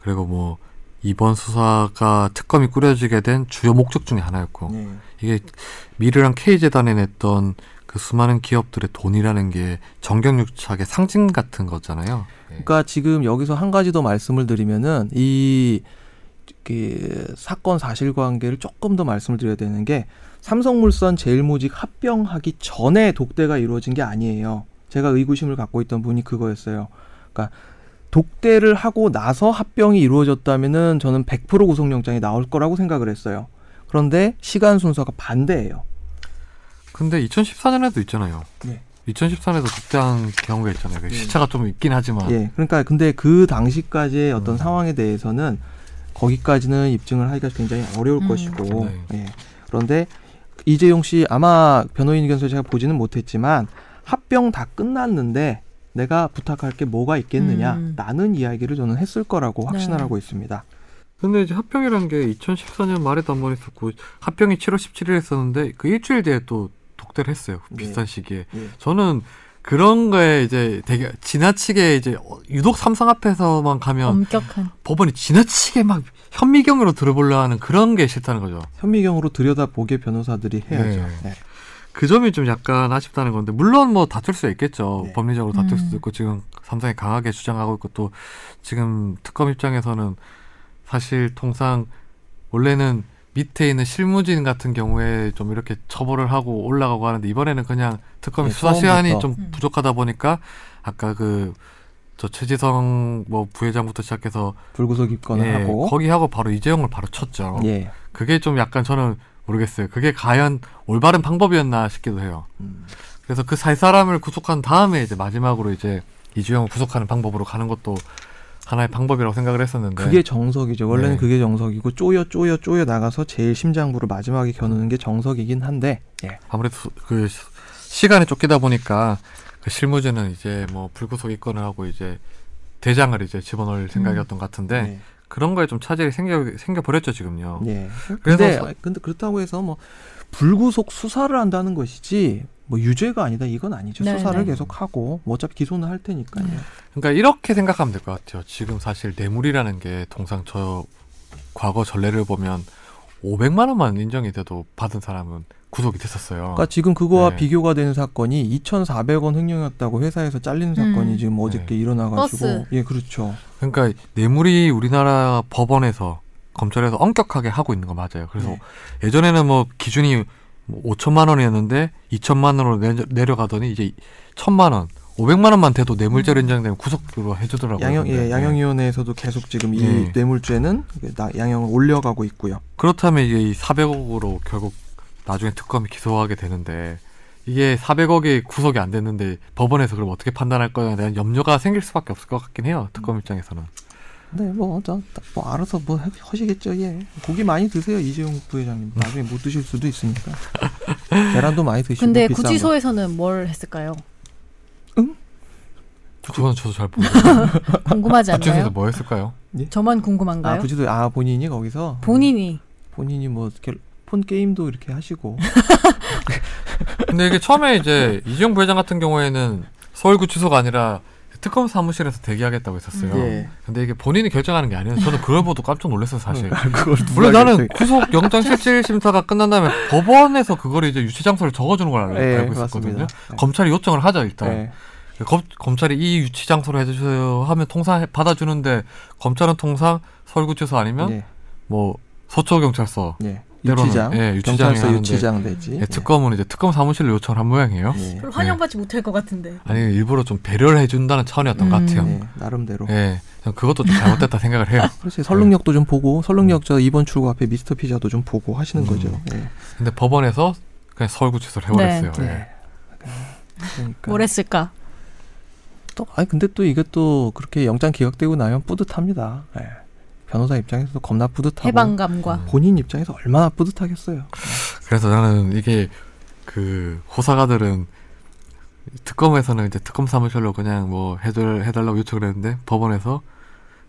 그리고 뭐 이번 수사가 특검이 꾸려지게 된 주요 목적 중에 하나였고 네. 이게 미르랑 K재단에 냈던 그 수많은 기업들의 돈이라는 게 정경유착의 상징 같은 거잖아요. 예. 그러니까 지금 여기서 한 가지 더 말씀을 드리면은 이그 사건 사실관계를 조금 더 말씀을 드려야 되는 게 삼성물산 제일모직 합병하기 전에 독대가 이루어진 게 아니에요. 제가 의구심을 갖고 있던 분이 그거였어요. 그러니까 독대를 하고 나서 합병이 이루어졌다면은 저는 100% 구속영장이 나올 거라고 생각을 했어요. 그런데 시간 순서가 반대예요. 근데 2014년에도 있잖아요. 네. 2014년에도 독대한 경우가 있잖아요. 그 네. 시차가 좀 있긴 하지만 예, 그러니까 근데 그 당시까지의 어떤 음. 상황에 대해서는 거기까지는 입증을 하기가 굉장히 어려울 음. 것이고, 네. 예. 그런데 이재용 씨 아마 변호인 의견서 제가 보지는 못했지만 합병 다 끝났는데 내가 부탁할 게 뭐가 있겠느냐라는 이야기를 저는 했을 거라고 확신을 네. 하고 있습니다. 근데 이제 합병이란 게 2014년 말에도 한 번 있었고 합병이 7월 17일에 했었는데 그 일주일 뒤에 또 독대를 했어요. 네. 비슷한 시기에. 예. 저는 그런 거에 이제 되게 지나치게 이제 유독 삼성 앞에서만 가면 엄격한. 법원이 지나치게 막 현미경으로 들어보려 하는 그런 게 싫다는 거죠. 현미경으로 들여다보게 변호사들이 해야죠. 네. 네. 그 점이 좀 약간 아쉽다는 건데 물론 뭐 다툴 수 있겠죠. 네. 법리적으로 다툴 음. 수도 있고 지금 삼성이 강하게 주장하고 있고 또 지금 특검 입장에서는 사실 통상 원래는 밑에 있는 실무진 같은 경우에 좀 이렇게 처벌을 하고 올라가고 하는데 이번에는 그냥 특검이 네, 수사 시간이 처음부터. 좀 음. 부족하다 보니까 아까 그 저 최지성 뭐 부회장부터 시작해서 불구속 입건을 예, 하고, 거기 하고 바로 이재용을 바로 쳤죠. 예. 그게 좀 약간 저는 모르겠어요. 그게 과연 올바른 방법이었나 싶기도 해요. 음. 그래서 그살 사람을 구속한 다음에 이제 마지막으로 이제 이주영을 구속하는 방법으로 가는 것도 하나의 방법이라고 생각을 했었는데 그게 정석이죠. 원래는 네. 그게 정석이고 쪼여 쪼여 쪼여 나가서 제일 심장부를 마지막에 겨누는 게 정석이긴 한데 예. 아무래도 수- 그 시- 시간에 쫓기다 보니까 그 실무진은 이제 뭐 불구속 입건을 하고 이제 대장을 이제 집어넣을 생각이었던 것 같은데 네. 그런 거에 좀 차질이 생겨 생겨 버렸죠 지금요. 예. 그래서 근데 서- 근데 그렇다고 해서 뭐 불구속 수사를 한다는 것이지 뭐 유죄가 아니다 이건 아니죠. 네, 수사를 네. 계속 하고 뭐 어차피 기소는 할 테니까요. 음. 그러니까 이렇게 생각하면 될 것 같아요. 지금 사실 뇌물이라는 게 통상 저 과거 전례를 보면 500만 원만 인정이 돼도 받은 사람은 구속이 됐었어요. 그러니까 지금 그거와 네. 비교가 되는 사건이 2,400원 횡령했다고 회사에서 잘린 사건이 음. 지금 어저께 네. 일어나가지고 버스. 예 그렇죠. 그러니까 뇌물이 우리나라 법원에서 검찰에서 엄격하게 하고 있는 거 맞아요. 그래서 네. 예전에는 뭐 기준이 뭐 5천만 원이었는데 2천만 원으로 내, 내려가더니 이제 1천만 원, 500만 원만 돼도 뇌물죄로 인정되면 구속으로 해주더라고요. 양형 예 네. 양형위원회에서도 계속 지금 이 예. 뇌물죄는 나- 양형을 올려가고 있고요. 그렇다면 이게 이 400억으로 결국 나중에 특검이 기소하게 되는데 이게 400억이 구속이 안 됐는데 법원에서 그럼 어떻게 판단할 거냐에 대한 염려가 생길 수밖에 없을 것 같긴 해요. 특검 입장에서는. 네, 뭐, 저, 뭐, 알아서 뭐, 하- 하시겠죠, 예. 고기 많이 드세요, 이재용 부회장님. 나중에 못 드실 수도 있으니까. [LAUGHS] 계란도 많이 드시고. 근데. 구치소에서는 뭘 했을까요? 그건 저도 잘 모르겠어요. [LAUGHS] 궁금하지 구치소에서 않나요? 뭐 했을까요? 저만 아, 궁금한가요? 구치소, 아, 본인이 거기서? 본인이 본인이 뭐, 이렇게 폰 게임도 이렇게 하시고 [LAUGHS] 근데 이게 처음에 이제 이재용 부회장 같은 경우에는 서울구치소가 아니라 특검 사무실에서 대기하겠다고 했었어요. 예. 근데 이게 본인이 결정하는 게 아니어서 저는 그걸 보고 깜짝 놀랐어요, 사실. 아, 그걸 원래 누가 나는 구속 영장 실질 심사가 끝난 다음에 법원에서 그걸 이제 유치 장소를 적어주는 걸 알고, 예, 알고 있었거든요. 맞습니다. 예. 검찰이 요청을 하죠 일단. 예. 검, 검찰이 이 유치 장소로 해주세요 하면 통상 해- 받아주는데 검찰은 통상 서울구치소 아니면 예. 뭐 서초경찰서, 예. 유치장, 예, 경찰서 유치장 되지. 예, 특검은 이제 특검 사무실로 요청을 한 모양이에요. 예. 환영받지 못할 것 같은데. 아니 일부러 좀 배려를 해준다는 차원이었던 것 음. 같아요. 예, 나름대로. 예, 그것도 좀 잘못됐다 [LAUGHS] 생각을 해요. 그렇지 설릉역도 좀 보고 설릉역 저 2번 출구 앞에 미스터 피자도 좀 보고 하시는 음. 거죠. 예. 근데 법원에서 그냥 서울구치소를 해버렸어요. 네. 예. 예. 그러니까 뭘 했을까? 또 아니 근데 또 이게 또 그렇게 영장 기각되고 나면 뿌듯합니다. 예. 변호사 입장에서도 겁나 뿌듯하고 해방감과. 음. 본인 입장에서 얼마나 뿌듯하겠어요. 그래서 나는 이게 그 호사가들은 특검에서는 이제 특검 사무실로 그냥 뭐 해달 해달라고 요청을 했는데 법원에서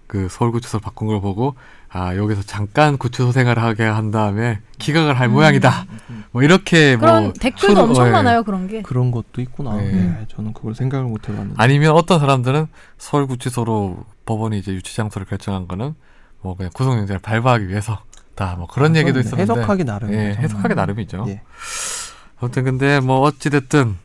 그 서울구치소를 바꾼 걸 보고 아 여기서 잠깐 구치소 생활을 하게 한 다음에 기각을 할 음. 모양이다. 뭐 이렇게 그런 뭐 댓글도 수를- 엄청 예. 많아요 그런 게. 그런 것도 있구나. 네. 예, 저는 그걸 생각을 못 해봤는데. 아니면 어떤 사람들은 서울구치소로 법원이 이제 유치 장소를 결정한 거는 뭐 그냥 구속영장을 발부하기 위해서 [LAUGHS] 다 뭐 그런 얘기도 있었는데 해석하기 나름. 예, 해석하기 나름이죠. 예. 아무튼 근데 뭐 어찌 됐든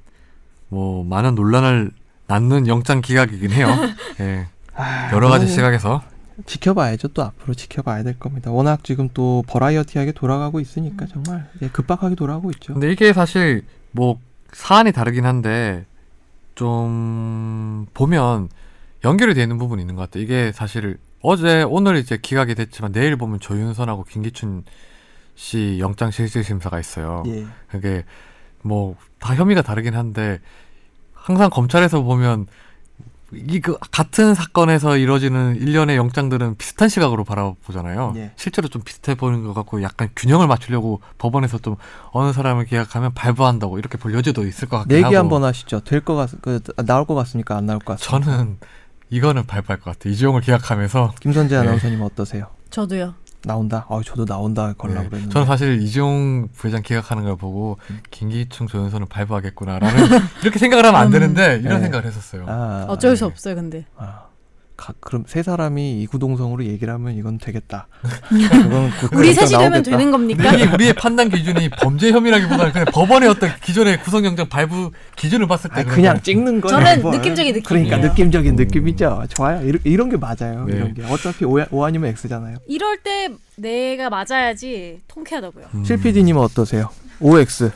뭐 많은 논란을 낳는 영장 기각이긴 해요. [LAUGHS] 예. 아, 여러 가지 시각에서 지켜봐야죠. 또 앞으로 지켜봐야 될 겁니다. 워낙 지금 또 버라이어티하게 돌아가고 있으니까 정말 예, 급박하게 돌아가고 있죠. 근데 이게 사실 뭐 사안이 다르긴 한데 좀 보면 연결이 되는 부분이 있는 것 같아요. 이게 사실 어제 오늘 이제 기각이 됐지만 내일 보면 조윤선하고 김기춘 씨 영장 실질 심사가 있어요. 예. 그게 뭐 다 혐의가 다르긴 한데 항상 검찰에서 보면 이그 같은 사건에서 이루어지는 일련의 영장들은 비슷한 시각으로 바라보잖아요. 예. 실제로 좀 비슷해 보이는 것 같고 약간 균형을 맞추려고 법원에서 좀 어느 사람을 기각하면 발부한다고 이렇게 볼 여지도 있을 것 같긴 내기 하고 한번 하시죠. 될 것 같, 그 나올 것 같습니까? 안 나올 것 같습니까? 저는 이거는 발부할 것 같아요. 이재용을 기각하면서 김선재 네. 아나운서님 어떠세요? 저도요. 나온다. 어, 저도 나온다 걸라 네, 그랬는데. 저는 사실 이재용 부회장 기각하는 걸 보고 음. 김기춘 조윤선을 발부하겠구나라는 [LAUGHS] 이렇게 생각을 하면 안 음. 되는데 이런 네. 생각을 했었어요. 아, 어쩔 예. 수 없어요 근데. 아, 가, 그럼 세 사람이 이구동성으로 얘기를 하면 이건 되겠다. [LAUGHS] 그건 그- 우리 셋이 되면 나오겠다. 되는 겁니까? 우리의 판단 기준이 범죄 혐의라기보다는 그냥 법원의 어떤 기존의 구속영장 발부 기준을 봤을 때 아, 그런 그냥. 찍는 거예요. 저는 뭘. 느낌적인 느낌이에요. 그러니까 느낌적인 느낌이죠. 좋아요. 이런, 이런 게 맞아요. 네. 이런 게 어차피 O, o 아니면 X잖아요. 이럴 때 내가 맞아야지 통쾌하다고요. 음. 실PD님은 어떠세요? OX.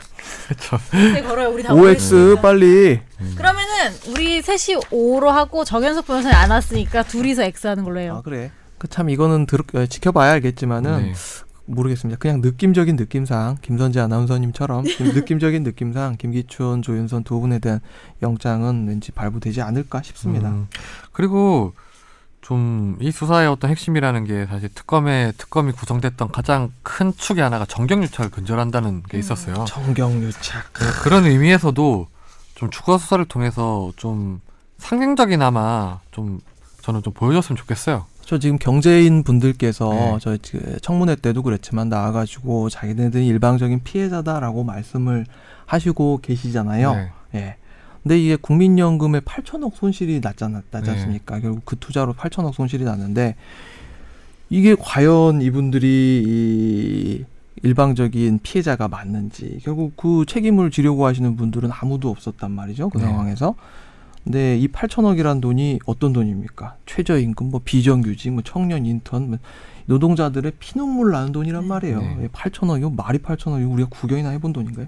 그렇죠. 네 걸어요 우리 다 OX 오해했습니다. 빨리. 그러면은 우리 셋이 O로 하고 정현석 변호사님 안 왔으니까 둘이서 X 하는 걸로 해요. 아 그래. 그 참 이거는 들, 어, 지켜봐야 알겠지만은 네. 모르겠습니다. 그냥 느낌적인 느낌상 김선재 아나운서님처럼 좀 [LAUGHS] 느낌적인 느낌상 김기춘, 조윤선 두 분에 대한 영장은 왠지 발부되지 않을까 싶습니다. 음, 그리고 좀 이 수사의 어떤 핵심이라는 게 사실 특검의 특검이 구성됐던 가장 큰 축이 하나가 정경유착을 근절한다는 게 있었어요. 정경유착. 그- 그런 의미에서도 좀 추가 수사를 통해서 좀 상징적이나마 좀 저는 좀 보여줬으면 좋겠어요. 저 지금 경제인 분들께서 네. 저그 청문회 때도 그랬지만 나와가지고 자기네들이 일방적인 피해자다라고 말씀을 하시고 계시잖아요. 네. 예. 근데 이게 국민연금에 8천억 손실이 났잖아, 나지 네. 않습니까? 결국 그 투자로 8천억 손실이 났는데 이게 과연 이분들이 이 일방적인 피해자가 맞는지 결국 그 책임을 지려고 하시는 분들은 아무도 없었단 말이죠. 그 네. 상황에서. 근데 이 8천억이란 돈이 어떤 돈입니까? 최저임금, 뭐 비정규직, 뭐 청년 인턴, 뭐 노동자들의 피눈물 나는 돈이란 말이에요. 네. 예, 8천억이요? 말이 8천억이요? 우리가 구경이나 해본 돈인가요?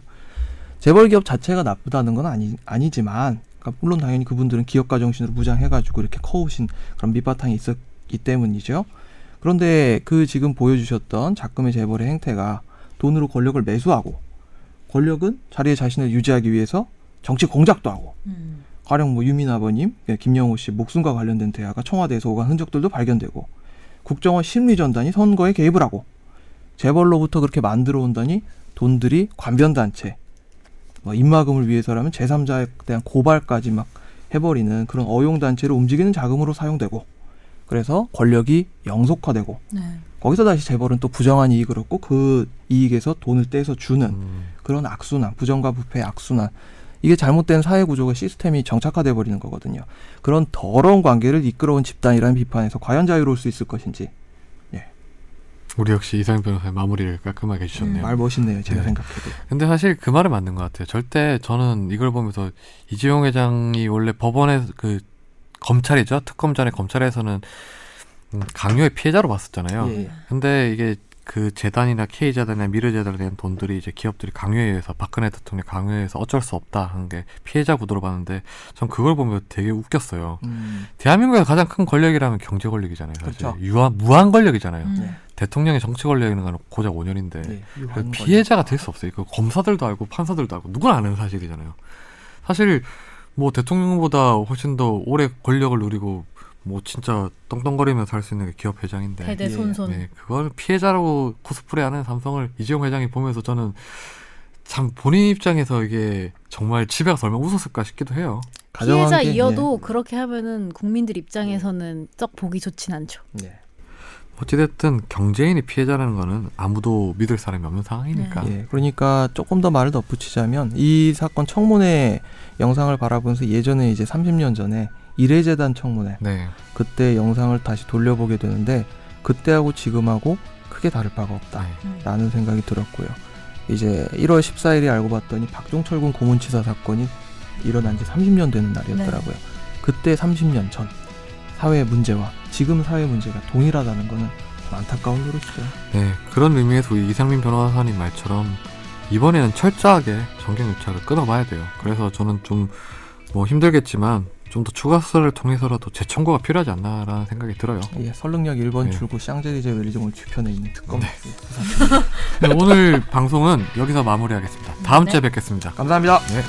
재벌 기업 자체가 나쁘다는 건 아니, 아니지만, 그러니까 물론 당연히 그분들은 기업가 정신으로 무장해가지고 이렇게 커오신 그런 밑바탕이 있었기 때문이죠. 그런데 그 지금 보여주셨던 작금의 재벌의 행태가 돈으로 권력을 매수하고, 권력은 자리에 자신을 유지하기 위해서 정치 공작도 하고, 음. 가령 뭐 유민 아버님, 예, 김영호 씨 목숨과 관련된 대화가 청와대에서 오간 흔적들도 발견되고 국정원 심리전단이 선거에 개입을 하고 재벌로부터 그렇게 만들어 온다니 돈들이 관변단체, 뭐 입마금을 위해서라면 제3자에 대한 고발까지 막 해버리는 그런 어용단체를 움직이는 자금으로 사용되고 그래서 권력이 영속화되고 네. 거기서 다시 재벌은 또 부정한 이익을 얻고 그 이익에서 돈을 떼서 주는 음, 그런 악순환, 부정과 부패의 악순환. 이게 잘못된 사회 구조가 시스템이 정착화돼 버리는 거거든요. 그런 더러운 관계를 이끌어온 집단이라는 비판에서 과연 자유로울 수 있을 것인지 우리 역시 이상 변호사의 마무리를 깔끔하게 해주셨네요. 말 멋있네요. 제가 네. 생각해도. 근데 사실 그 말은 맞는 것 같아요. 절대 저는 이걸 보면서 이재용 회장이 원래 법원에 그 검찰이죠 특검 전에 검찰에서는 음, 강요의 피해자로 봤었잖아요. 예. 근데 이게 그 재단이나 K 재단이나 미르 재단에 대한 돈들이 이제 기업들이 강요에 의해서 박근혜 대통령 강요에 의해서 어쩔 수 없다 하는 게 피해자 구도로 봤는데 전 그걸 보면 되게 웃겼어요. 음, 대한민국의 가장 큰 권력이라면 경제 권력이잖아요. 사실 그렇죠. 유한 무한 권력이잖아요. 음. 네. 대통령의 정치 권력이라는 건 고작 5년인데 네. 그 피해자가 될 수 없어요. 그 검사들도 알고 판사들도 알고 누구나 아는 사실이잖아요. 사실 뭐 대통령보다 훨씬 더 오래 권력을 누리고 뭐 진짜 떵떵거리면서 살수 있는 게 기업 회장인데 대대 손손. 네, 그걸 피해자라고 코스프레하는 삼성을 이재용 회장이 보면서 저는 참 본인 입장에서 이게 정말 집에 가서 얼마나 웃었을까 싶기도 해요. 피해자 게, 이어도 그렇게 하면은 국민들 입장에서는 썩 보기 좋진 않죠. 예. 네. 어찌됐든 경제인이 피해자라는 거는 아무도 믿을 사람이 없는 상황이니까. 예, 그러니까 조금 더 말을 덧붙이자면 이 사건 청문회 영상을 바라보면서 예전에 이제 30년 전에 이래재단 청문회 네. 그때 영상을 다시 돌려보게 되는데 그때하고 지금하고 크게 다를 바가 없다. 네. 라는 생각이 들었고요. 이제 1월 14일에 알고 봤더니 박종철 군 고문치사 사건이 일어난 지 30년 되는 날이었더라고요. 그때 30년 전 사회 문제와 지금 사회 문제가 동일하다는 거는 좀 안타까운 노릇이죠. 네, 그런 의미에서 이상민 변호사님 말처럼 이번에는 철저하게 정경 유착을 끊어봐야 돼요. 그래서 저는 좀 뭐 힘들겠지만 좀 더 추가 수사를 통해서라도 재청구가 필요하지 않나라는 생각이 들어요. 예, 설릉역 1번 네. 출구 샹젤리제 웰리정몰 뒤편에 있는 특검. 네. [LAUGHS] 네, 오늘 방송은 여기서 마무리하겠습니다. 다음 네. 주에 뵙겠습니다. 감사합니다. 네.